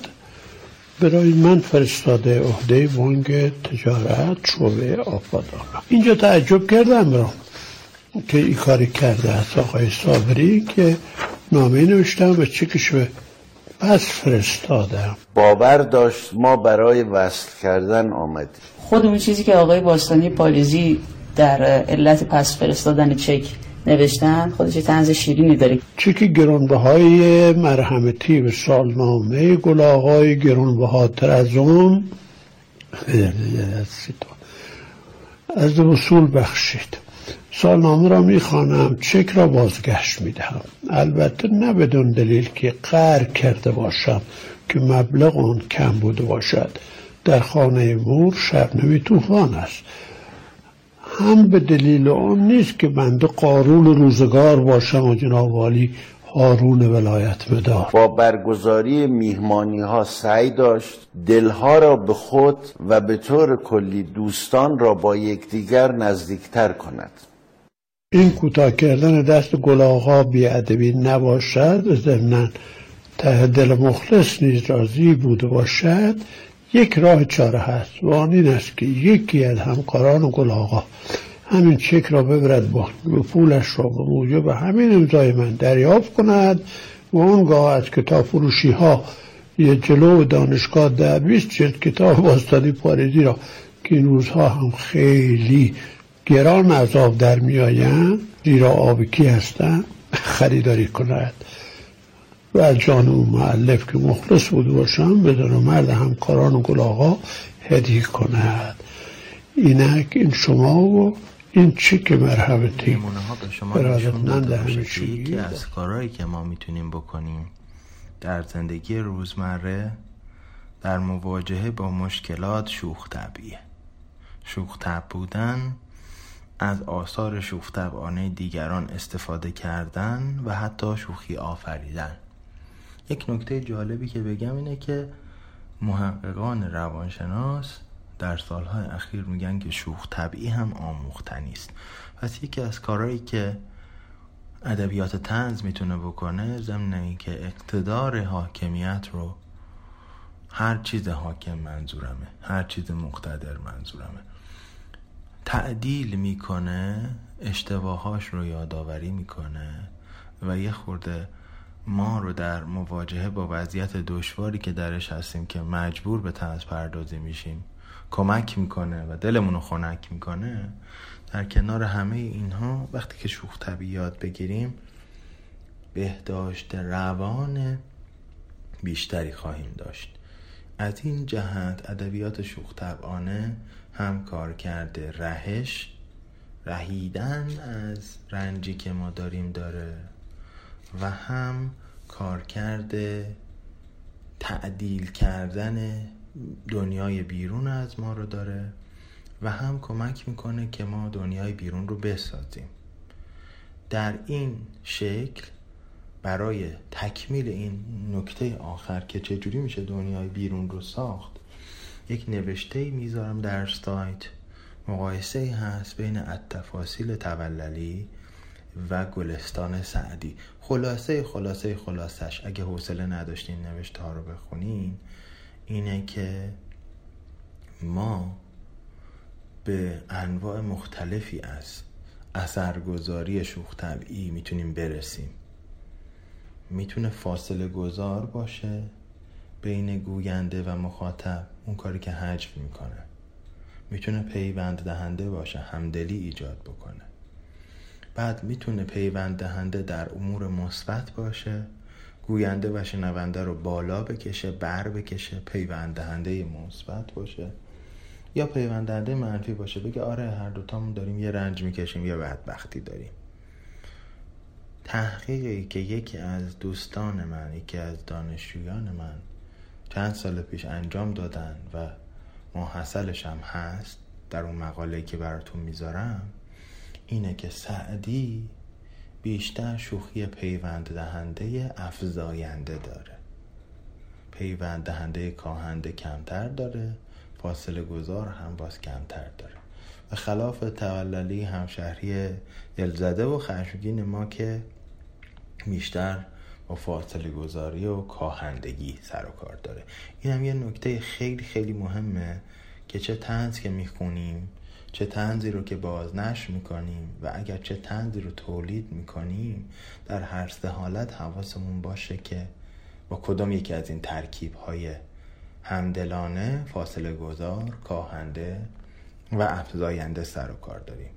برای من فرستاده عهده بانک تجارت شعبه آبادان اینجا تعجب کردم رو که این کاری کرده از آقای صابری که نامه نوشتم و چکش به پس فرستادم. باور داشت ما برای وصل کردن آمدیم. خود اون چیزی که آقای باستانی پالیزی در علت پس فرستادن چک نوشتن خودش تنز شیرینی داره. چک گرانبهای مرحمتی به سالنامه گلاغای گرانبها از اون از وصول بخشید. سالنامه را می‌خوانم. چک را بازگشت می‌دهم. البته نه بدون دلیل که قهر کرده باشم که مبلغ آن کم بوده باشد. در خانه مور شبنمی طوفان است. هم به دلیل آن نیست که بنده قارون روزگار باشم و جناب والی هارون ولایت مدار با برگزاری میهمانی ها سعی داشت دلها را به خود و به طور کلی دوستان را با یکدیگر نزدیکتر کند. این کوتاه کردن دست گلاغا بیادبی نباشد ضمنا ته دل مخلص نیز راضی بوده باشد. یک راه چاره هست. و آن این است که یکی از همکاران گلاغا همین چک را ببرد با پولش را به موجب همین امضای من دریافت کند و اونگاه از کتاب فروشی ها یه جلو دانشگاه در بیست جلد کتاب باستانی پاریزی را که این روزها هم خیلی گران از آب در میآیند زیرا آبکی هستند؟ خریداری کند و از جان اون معلف که مخلص بود باشم بدون مرد همکاران و گلاغا هدیه کند. اینک این شما و این چک مرحمتی نمونه ها به شما نشون داده باشه که یکی از کارهایی که ما می‌تونیم بکنیم در زندگی روزمره در مواجهه با مشکلات شوخ طبیعه شوخ طب بودن از آثار شوخ طبعانه دیگران استفاده کردن و حتی شوخی آفریدن. یک نکته جالبی که بگم اینه که محققان روانشناس در سالهای اخیر میگن که شوخ طبعی هم آموختنی است پس یکی از کارهایی که ادبیات تنز می‌تونه بکنه ضمن اینکه اقتدار حاکمیت رو هر چیز حاکم منظورمه هر چیز مقتدر منظورمه. تعدیل می‌کنه اشتباهاش رو یادآوری می‌کنه و یه خورده ما رو در مواجهه با وضعیت دشواری که درش هستیم که مجبور به تنز پردازی میشیم کمک می‌کنه و دلمون رو خنک می‌کنه در کنار همه اینها وقتی که شوخ طبیعیات بگیریم بهداشت روان بیشتری خواهیم داشت. از این جهت ادبیات شوخ طبعانه هم کار کرده رهش رهیدن از رنجی که ما داریم داره و هم کار کرده تعدیل کردن دنیای بیرون از ما رو داره و هم کمک می‌کنه که ما دنیای بیرون رو بسازیم. در این شکل برای تکمیل این نکته آخر که چجوری میشه دنیای بیرون رو ساخت یک نوشته می‌ذارم در سایت. مقایسه هست بین التفاصیل توللی و گلستان سعدی. خلاصه خلاصه خلاصش اگه حوصله نداشتین نوشته ها رو بخونین اینه که ما به انواع مختلفی از اثرگذاری شوخ طبعی می‌تونیم برسیم. می‌تونه فاصله گذار باشه بین گوینده و مخاطب. اون کاری که حجم می‌کنه. می‌تونه پیوند دهنده باشه همدلی ایجاد بکنه. بعد می‌تونه پیوند دهنده در امور مثبت باشه گوینده و شنونده رو بالا بکشه بر بکشه پیوند دهنده مثبت باشه. یا پیوند دهنده منفی باشه بگه آره هر دوتامون داریم یه رنج می‌کشیم یه بدبختی داریم. تحقیقی که یکی از دوستان من یکی از دانشجویان من چند سال پیش انجام دادن و محصلش هم هست در اون مقاله که براتون می‌ذارم اینه که سعدی بیشتر شوخی پیوند دهنده افزاینده داره. پیوند دهنده کاهنده کمتر داره فاصله گذار هم باز کمتر داره. و خلاف توللی همشهری دلزده و خشمگین ما که بیشتر با فاصله گذاری و کاهندگی سر و کار داره. این هم یه نکته خیلی خیلی مهمه که چه تنز که می‌خونیم چه تنزی رو که بازنش می‌کنیم و اگر چه تنزی رو تولید می‌کنیم در هر سه حالت حواسمون باشه که با کدام یکی از این ترکیب های همدلانه فاصله گذار کاهنده و افزاینده سر و کار داریم.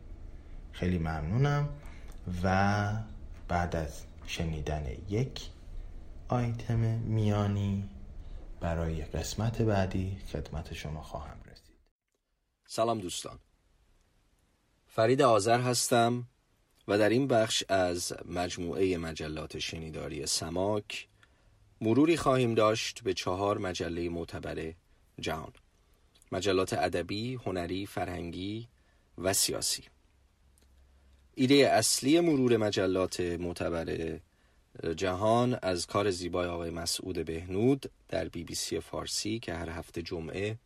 خیلی ممنونم و بعد از شنیدن یک آیتم میانی برای قسمت بعدی خدمت شما خواهم رسید. سلام دوستان. فرید آذر هستم و در این بخش از مجموعه مجلات شنیداری سماک مروری خواهیم داشت به چهار مجله معتبر جهان مجلات ادبی، هنری، فرهنگی و سیاسی. ایده اصلی مرور مجلات معتبر جهان از کار زیبای آقای مسعود بهنود در بی بی سی فارسی که هر هفته جمعه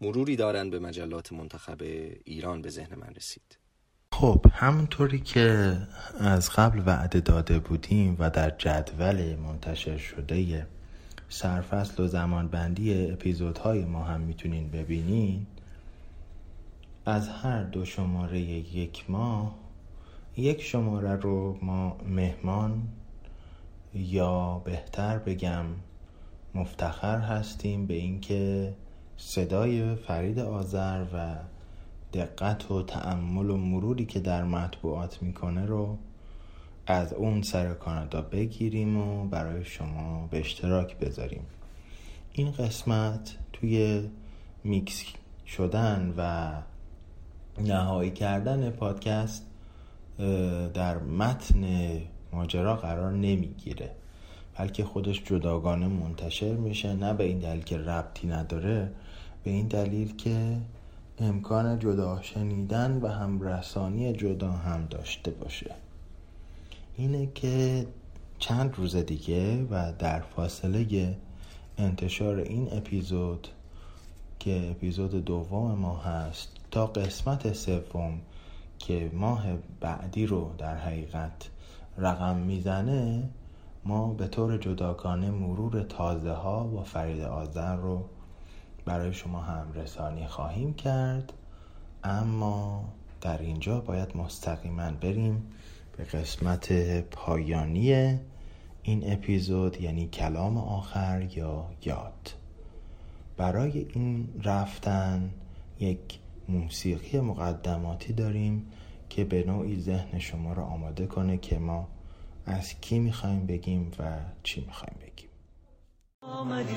مروری دارن به مجلات منتخب ایران به ذهن من رسید. خب همونطوری که از قبل وعده داده بودیم و در جدول منتشر شده سرفصل و زمانبندی اپیزودهای ما هم می‌تونین ببینین از هر دو شماره یک ماه یک شماره رو ما مهمان یا بهتر بگم مفتخر هستیم به اینکه صدای فرید آذر و دقت و تعمل و مروری که در مطبوعات می‌کنه رو از اون سر کانادا بگیریم و برای شما به اشتراک بذاریم. این قسمت توی میکس شدن و نهایی کردن پادکست در متن ماجرا قرار نمی‌گیره. بلکه خودش جداگانه منتشر میشه. نه به این دلیل که ربطی نداره به این دلیل که امکان جدا شنیدن و همرسانی جدا هم داشته باشه. اینه که چند روز دیگه و در فاصله انتشار این اپیزود که اپیزود دوم ما هست تا قسمت سوم که ماه بعدی رو در حقیقت رقم می‌زنه ما به طور جداگانه مرور تازه ها با فرید آذر رو برای شما هم رسانی خواهیم کرد. اما در اینجا باید مستقیما بریم به قسمت پایانی این اپیزود یعنی کلام آخر یا یاد. برای این رفتن یک موسیقی مقدماتی داریم که به نوعی ذهن شما رو آماده کنه که ما از کی می‌خوایم بگیم و چی می‌خوایم بگیم. آمدی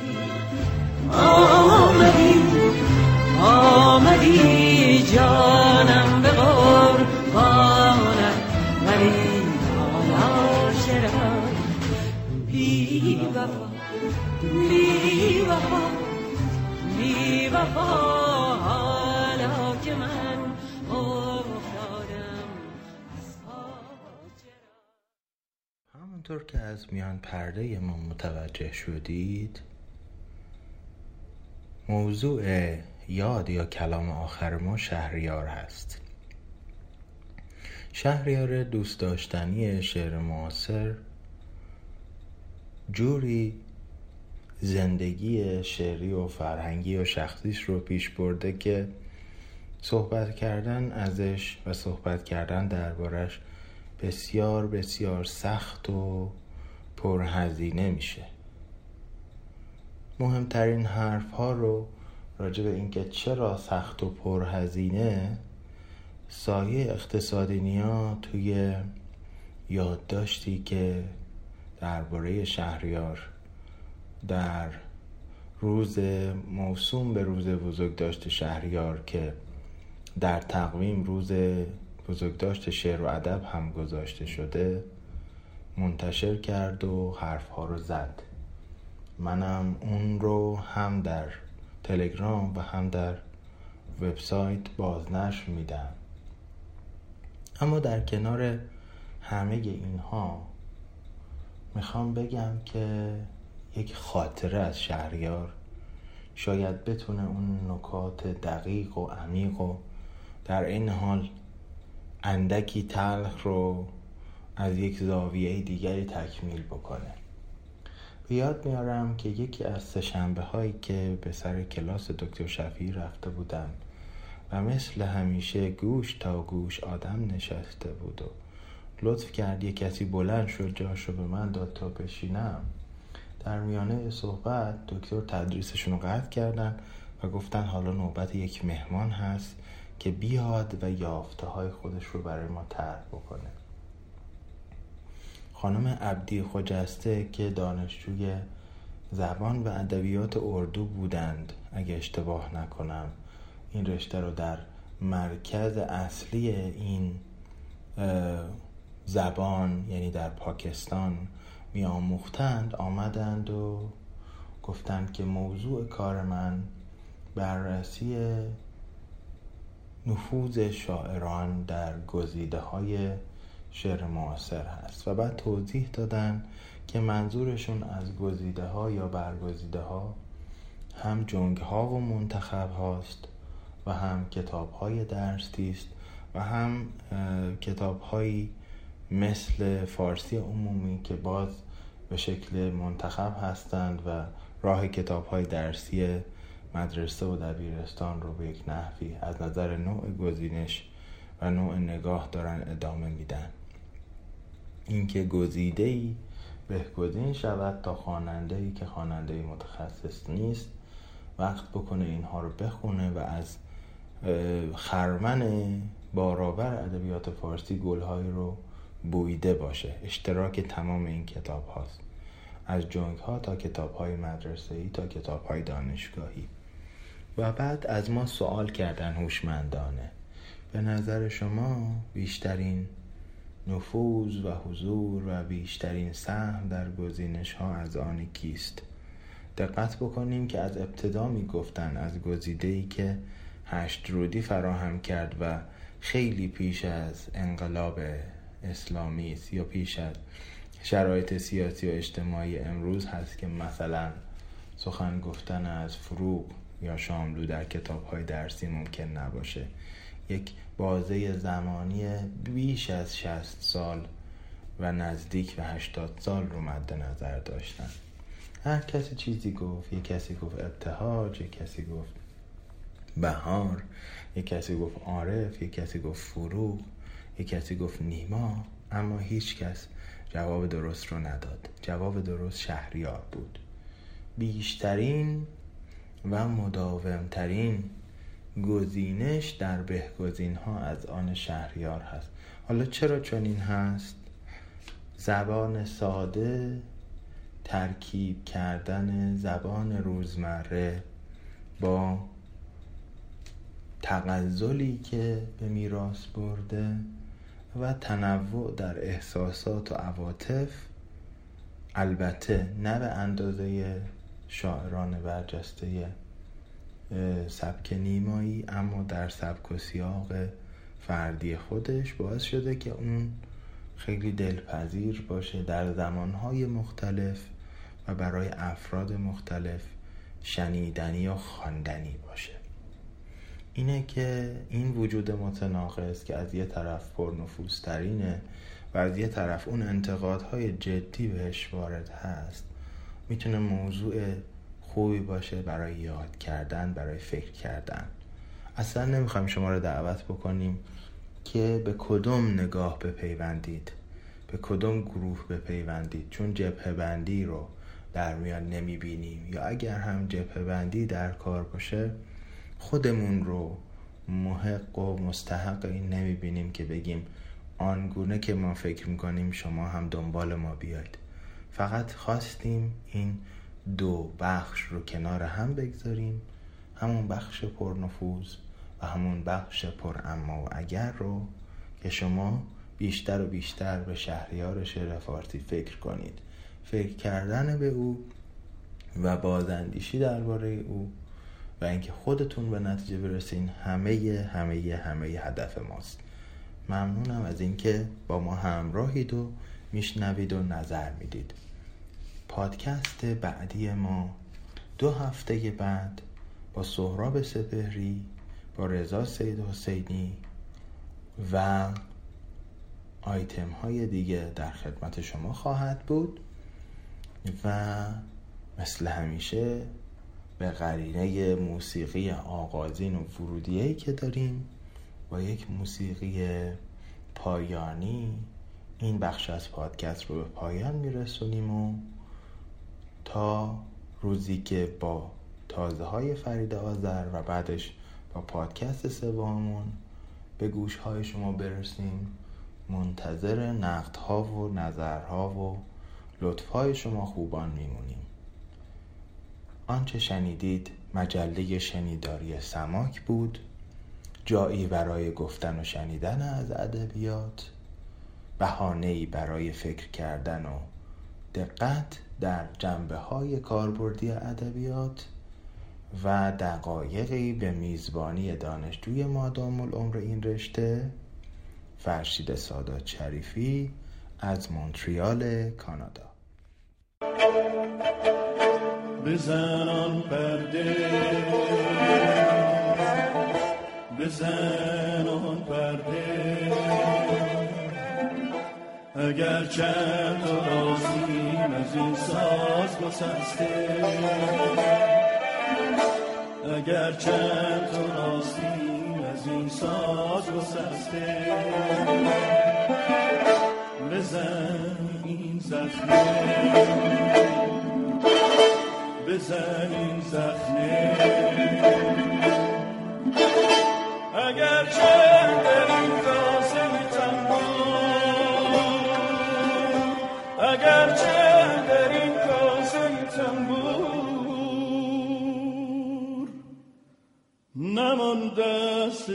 آمدی جانم به قربانت ولی چرا بی وفا بی وفا بی وفا همونطور که از میان پرده ما متوجه شدید موضوع یاد یا کلام آخر ما شهریار هست. شهریار دوست داشتنی شعر معاصر جوری زندگی شعری و فرهنگی و شخصیش رو پیش برده که صحبت کردن ازش و صحبت کردن دربارش بسیار بسیار سخت و پرهزینه میشه. مهمترین حرف ها رو راجع به اینکه چرا سخت و پرهزینه سایه اقتصادی نیا توی یادداشتی که درباره شهریار در روز موسوم به روز بزرگداشت شهریار که در تقویم روز بزرگداشت شعر و ادب هم گذاشته شده منتشر کرد و حرفها رو زد. منم اون رو هم در تلگرام و هم در وبسایت بازنشر میدم. اما در کنار همه اینها می‌خوام بگم که یک خاطره از شهریار شاید بتونه اون نکات دقیق و عمیق و در این حال اندکی تلخ رو از یک زاویه دیگری تکمیل بکنه. به یاد میارم که یکی از سهشنبه هایی که به سر کلاس دکتر شفیعی رفته بودم و مثل همیشه گوش تا گوش آدم نشسته بود و لطف کرد یه کسی بلند شد جاشو به من داد تا بشینم. در میانه صحبت دکتر تدریسشون رو قطع کردن و گفتن حالا نوبت یک مهمان هست. که بیاد و یافته های خودش رو برای ما طرح بکنه. خانم عبدی خجسته که دانشجوی زبان و ادبیات اردو بودند اگه اشتباه نکنم این رشته رو در مرکز اصلی این زبان یعنی در پاکستان میآموختند آمدند و گفتند که موضوع کار من بررسی نفوذ شاعران در گزیده های شعر معاصر هست و بعد توضیح دادن که منظورشون از گزیده ها یا برگزیده ها هم جنگ ها و منتخب هاست و هم کتاب های درسی است و هم کتاب هایی مثل فارسی عمومی که باز به شکل منتخب هستند و راه کتاب های درسی مدرسه و دبیرستان رو به یک نحوی از نظر نوع گزینش و نوع نگاه دارن ادامه میدن. اینکه گزیده ای بهگزین شود تا خواننده ای که خواننده متخصص نیست وقت بکنه اینها رو بخونه و از خرمن بارآور ادبیات فارسی گلهایی رو بویده باشه. اشتراک تمام این کتاب هاست. از جنگ ها تا کتاب های مدرسه ای تا کتاب های دانشگاهی. و بعد از ما سوال کردن هوشمندانه. به نظر شما بیشترین نفوذ و حضور و بیشترین سهم در گزینش ها از آن کیست؟ دقت بکنیم که از ابتدا می گفتن از گزیده ای که هشت رودی فراهم کرد و خیلی پیش از انقلاب اسلامی است یا پیش از شرایط سیاسی و اجتماعی امروز هست که مثلا سخن گفتن از فروغ یا شاملو در کتاب های درسی ممکن نباشه. یک بازه زمانی بیش از 60 سال و نزدیک به 80 سال رو مد نظر داشتن. هر کسی چیزی گفت یک کسی گفت ابتهاج یک کسی گفت بهار یک کسی گفت عارف یک کسی گفت فروغ یک کسی گفت نیما اما هیچ کس جواب درست رو نداد. جواب درست شهریار بود. بیشترین و مداومترین گزینش در بهگزین ها از آن شهریار هست. حالا چرا چنین هست؟ زبان ساده ترکیب کردن زبان روزمره با تغزلی که به میراث برده و تنوع در احساسات و عواطف. البته نه به اندازه شاعران برجسته سبک نیمایی اما در سبک و سیاق فردی خودش باعث شده که اون خیلی دلپذیر باشه در زمانهای مختلف و برای افراد مختلف شنیدنی و خواندنی باشه. اینه که این وجود متناقض که از یه طرف پرنفوذترینه و از یه طرف اون انتقادهای جدی بهش وارد هست. می‌تونه موضوع خوبی باشه برای یاد کردن برای فکر کردن. اصلا نمی‌خوایم شما رو دعوت بکنیم که به کدوم نگاه بپیوندید به کدوم گروه بپیوندید. چون جبهه بندی رو در میان نمی‌بینیم. یا اگر هم جبهه بندی در کار باشه خودمون رو محق و مستحق این نمی بینیم که بگیم آنگونه که ما فکر می‌کنیم شما هم دنبال ما بیاید. فقط خواستیم این دو بخش رو کنار هم بگذاریم. همون بخش پرنفوذ و همون بخش پر اما و اگر رو که شما بیشتر و بیشتر به شهریار شعر فارسی فکر کنید. فکر کردن به او و بازاندیشی درباره او و اینکه خودتون به نتیجه برسین همه همه همه هدف ماست. ممنونم از اینکه با ما همراهید و میشنوید و نظر می‌دید. پادکست بعدی ما دو هفته بعد با سهراب سپهری با رضا سید حسینی و آیتم های دیگه در خدمت شما خواهد بود و مثل همیشه به قرینه موسیقی آغازین و ورودیهی که داریم با یک موسیقی پایانی این بخش از پادکست رو به پایان میرسونیم و تا روزی که با تازه های فرید آذر و بعدش با پادکست سوممون به گوش های شما برسیم منتظر نقد ها و نظرها و لطف های شما خوبان میمونیم. آنچه شنیدید مجله شنیداری سماک بود. جایی برای گفتن و شنیدن از ادبیات بهانه‌ای برای فکر کردن و دقت در جنبه های کاربردی ادبیات و دقایقی به میزبانی دانشجوی مادام العمر این رشته فرشید سادات شریفی از مونتریال کانادا. بزن آن پرده. بزن آن پرده. اگر چند رازیم از این ساز گسسته. اگر چند راستیم از این ساز گسسته. بزن این زخمه. بزن این زخمه. Nasıl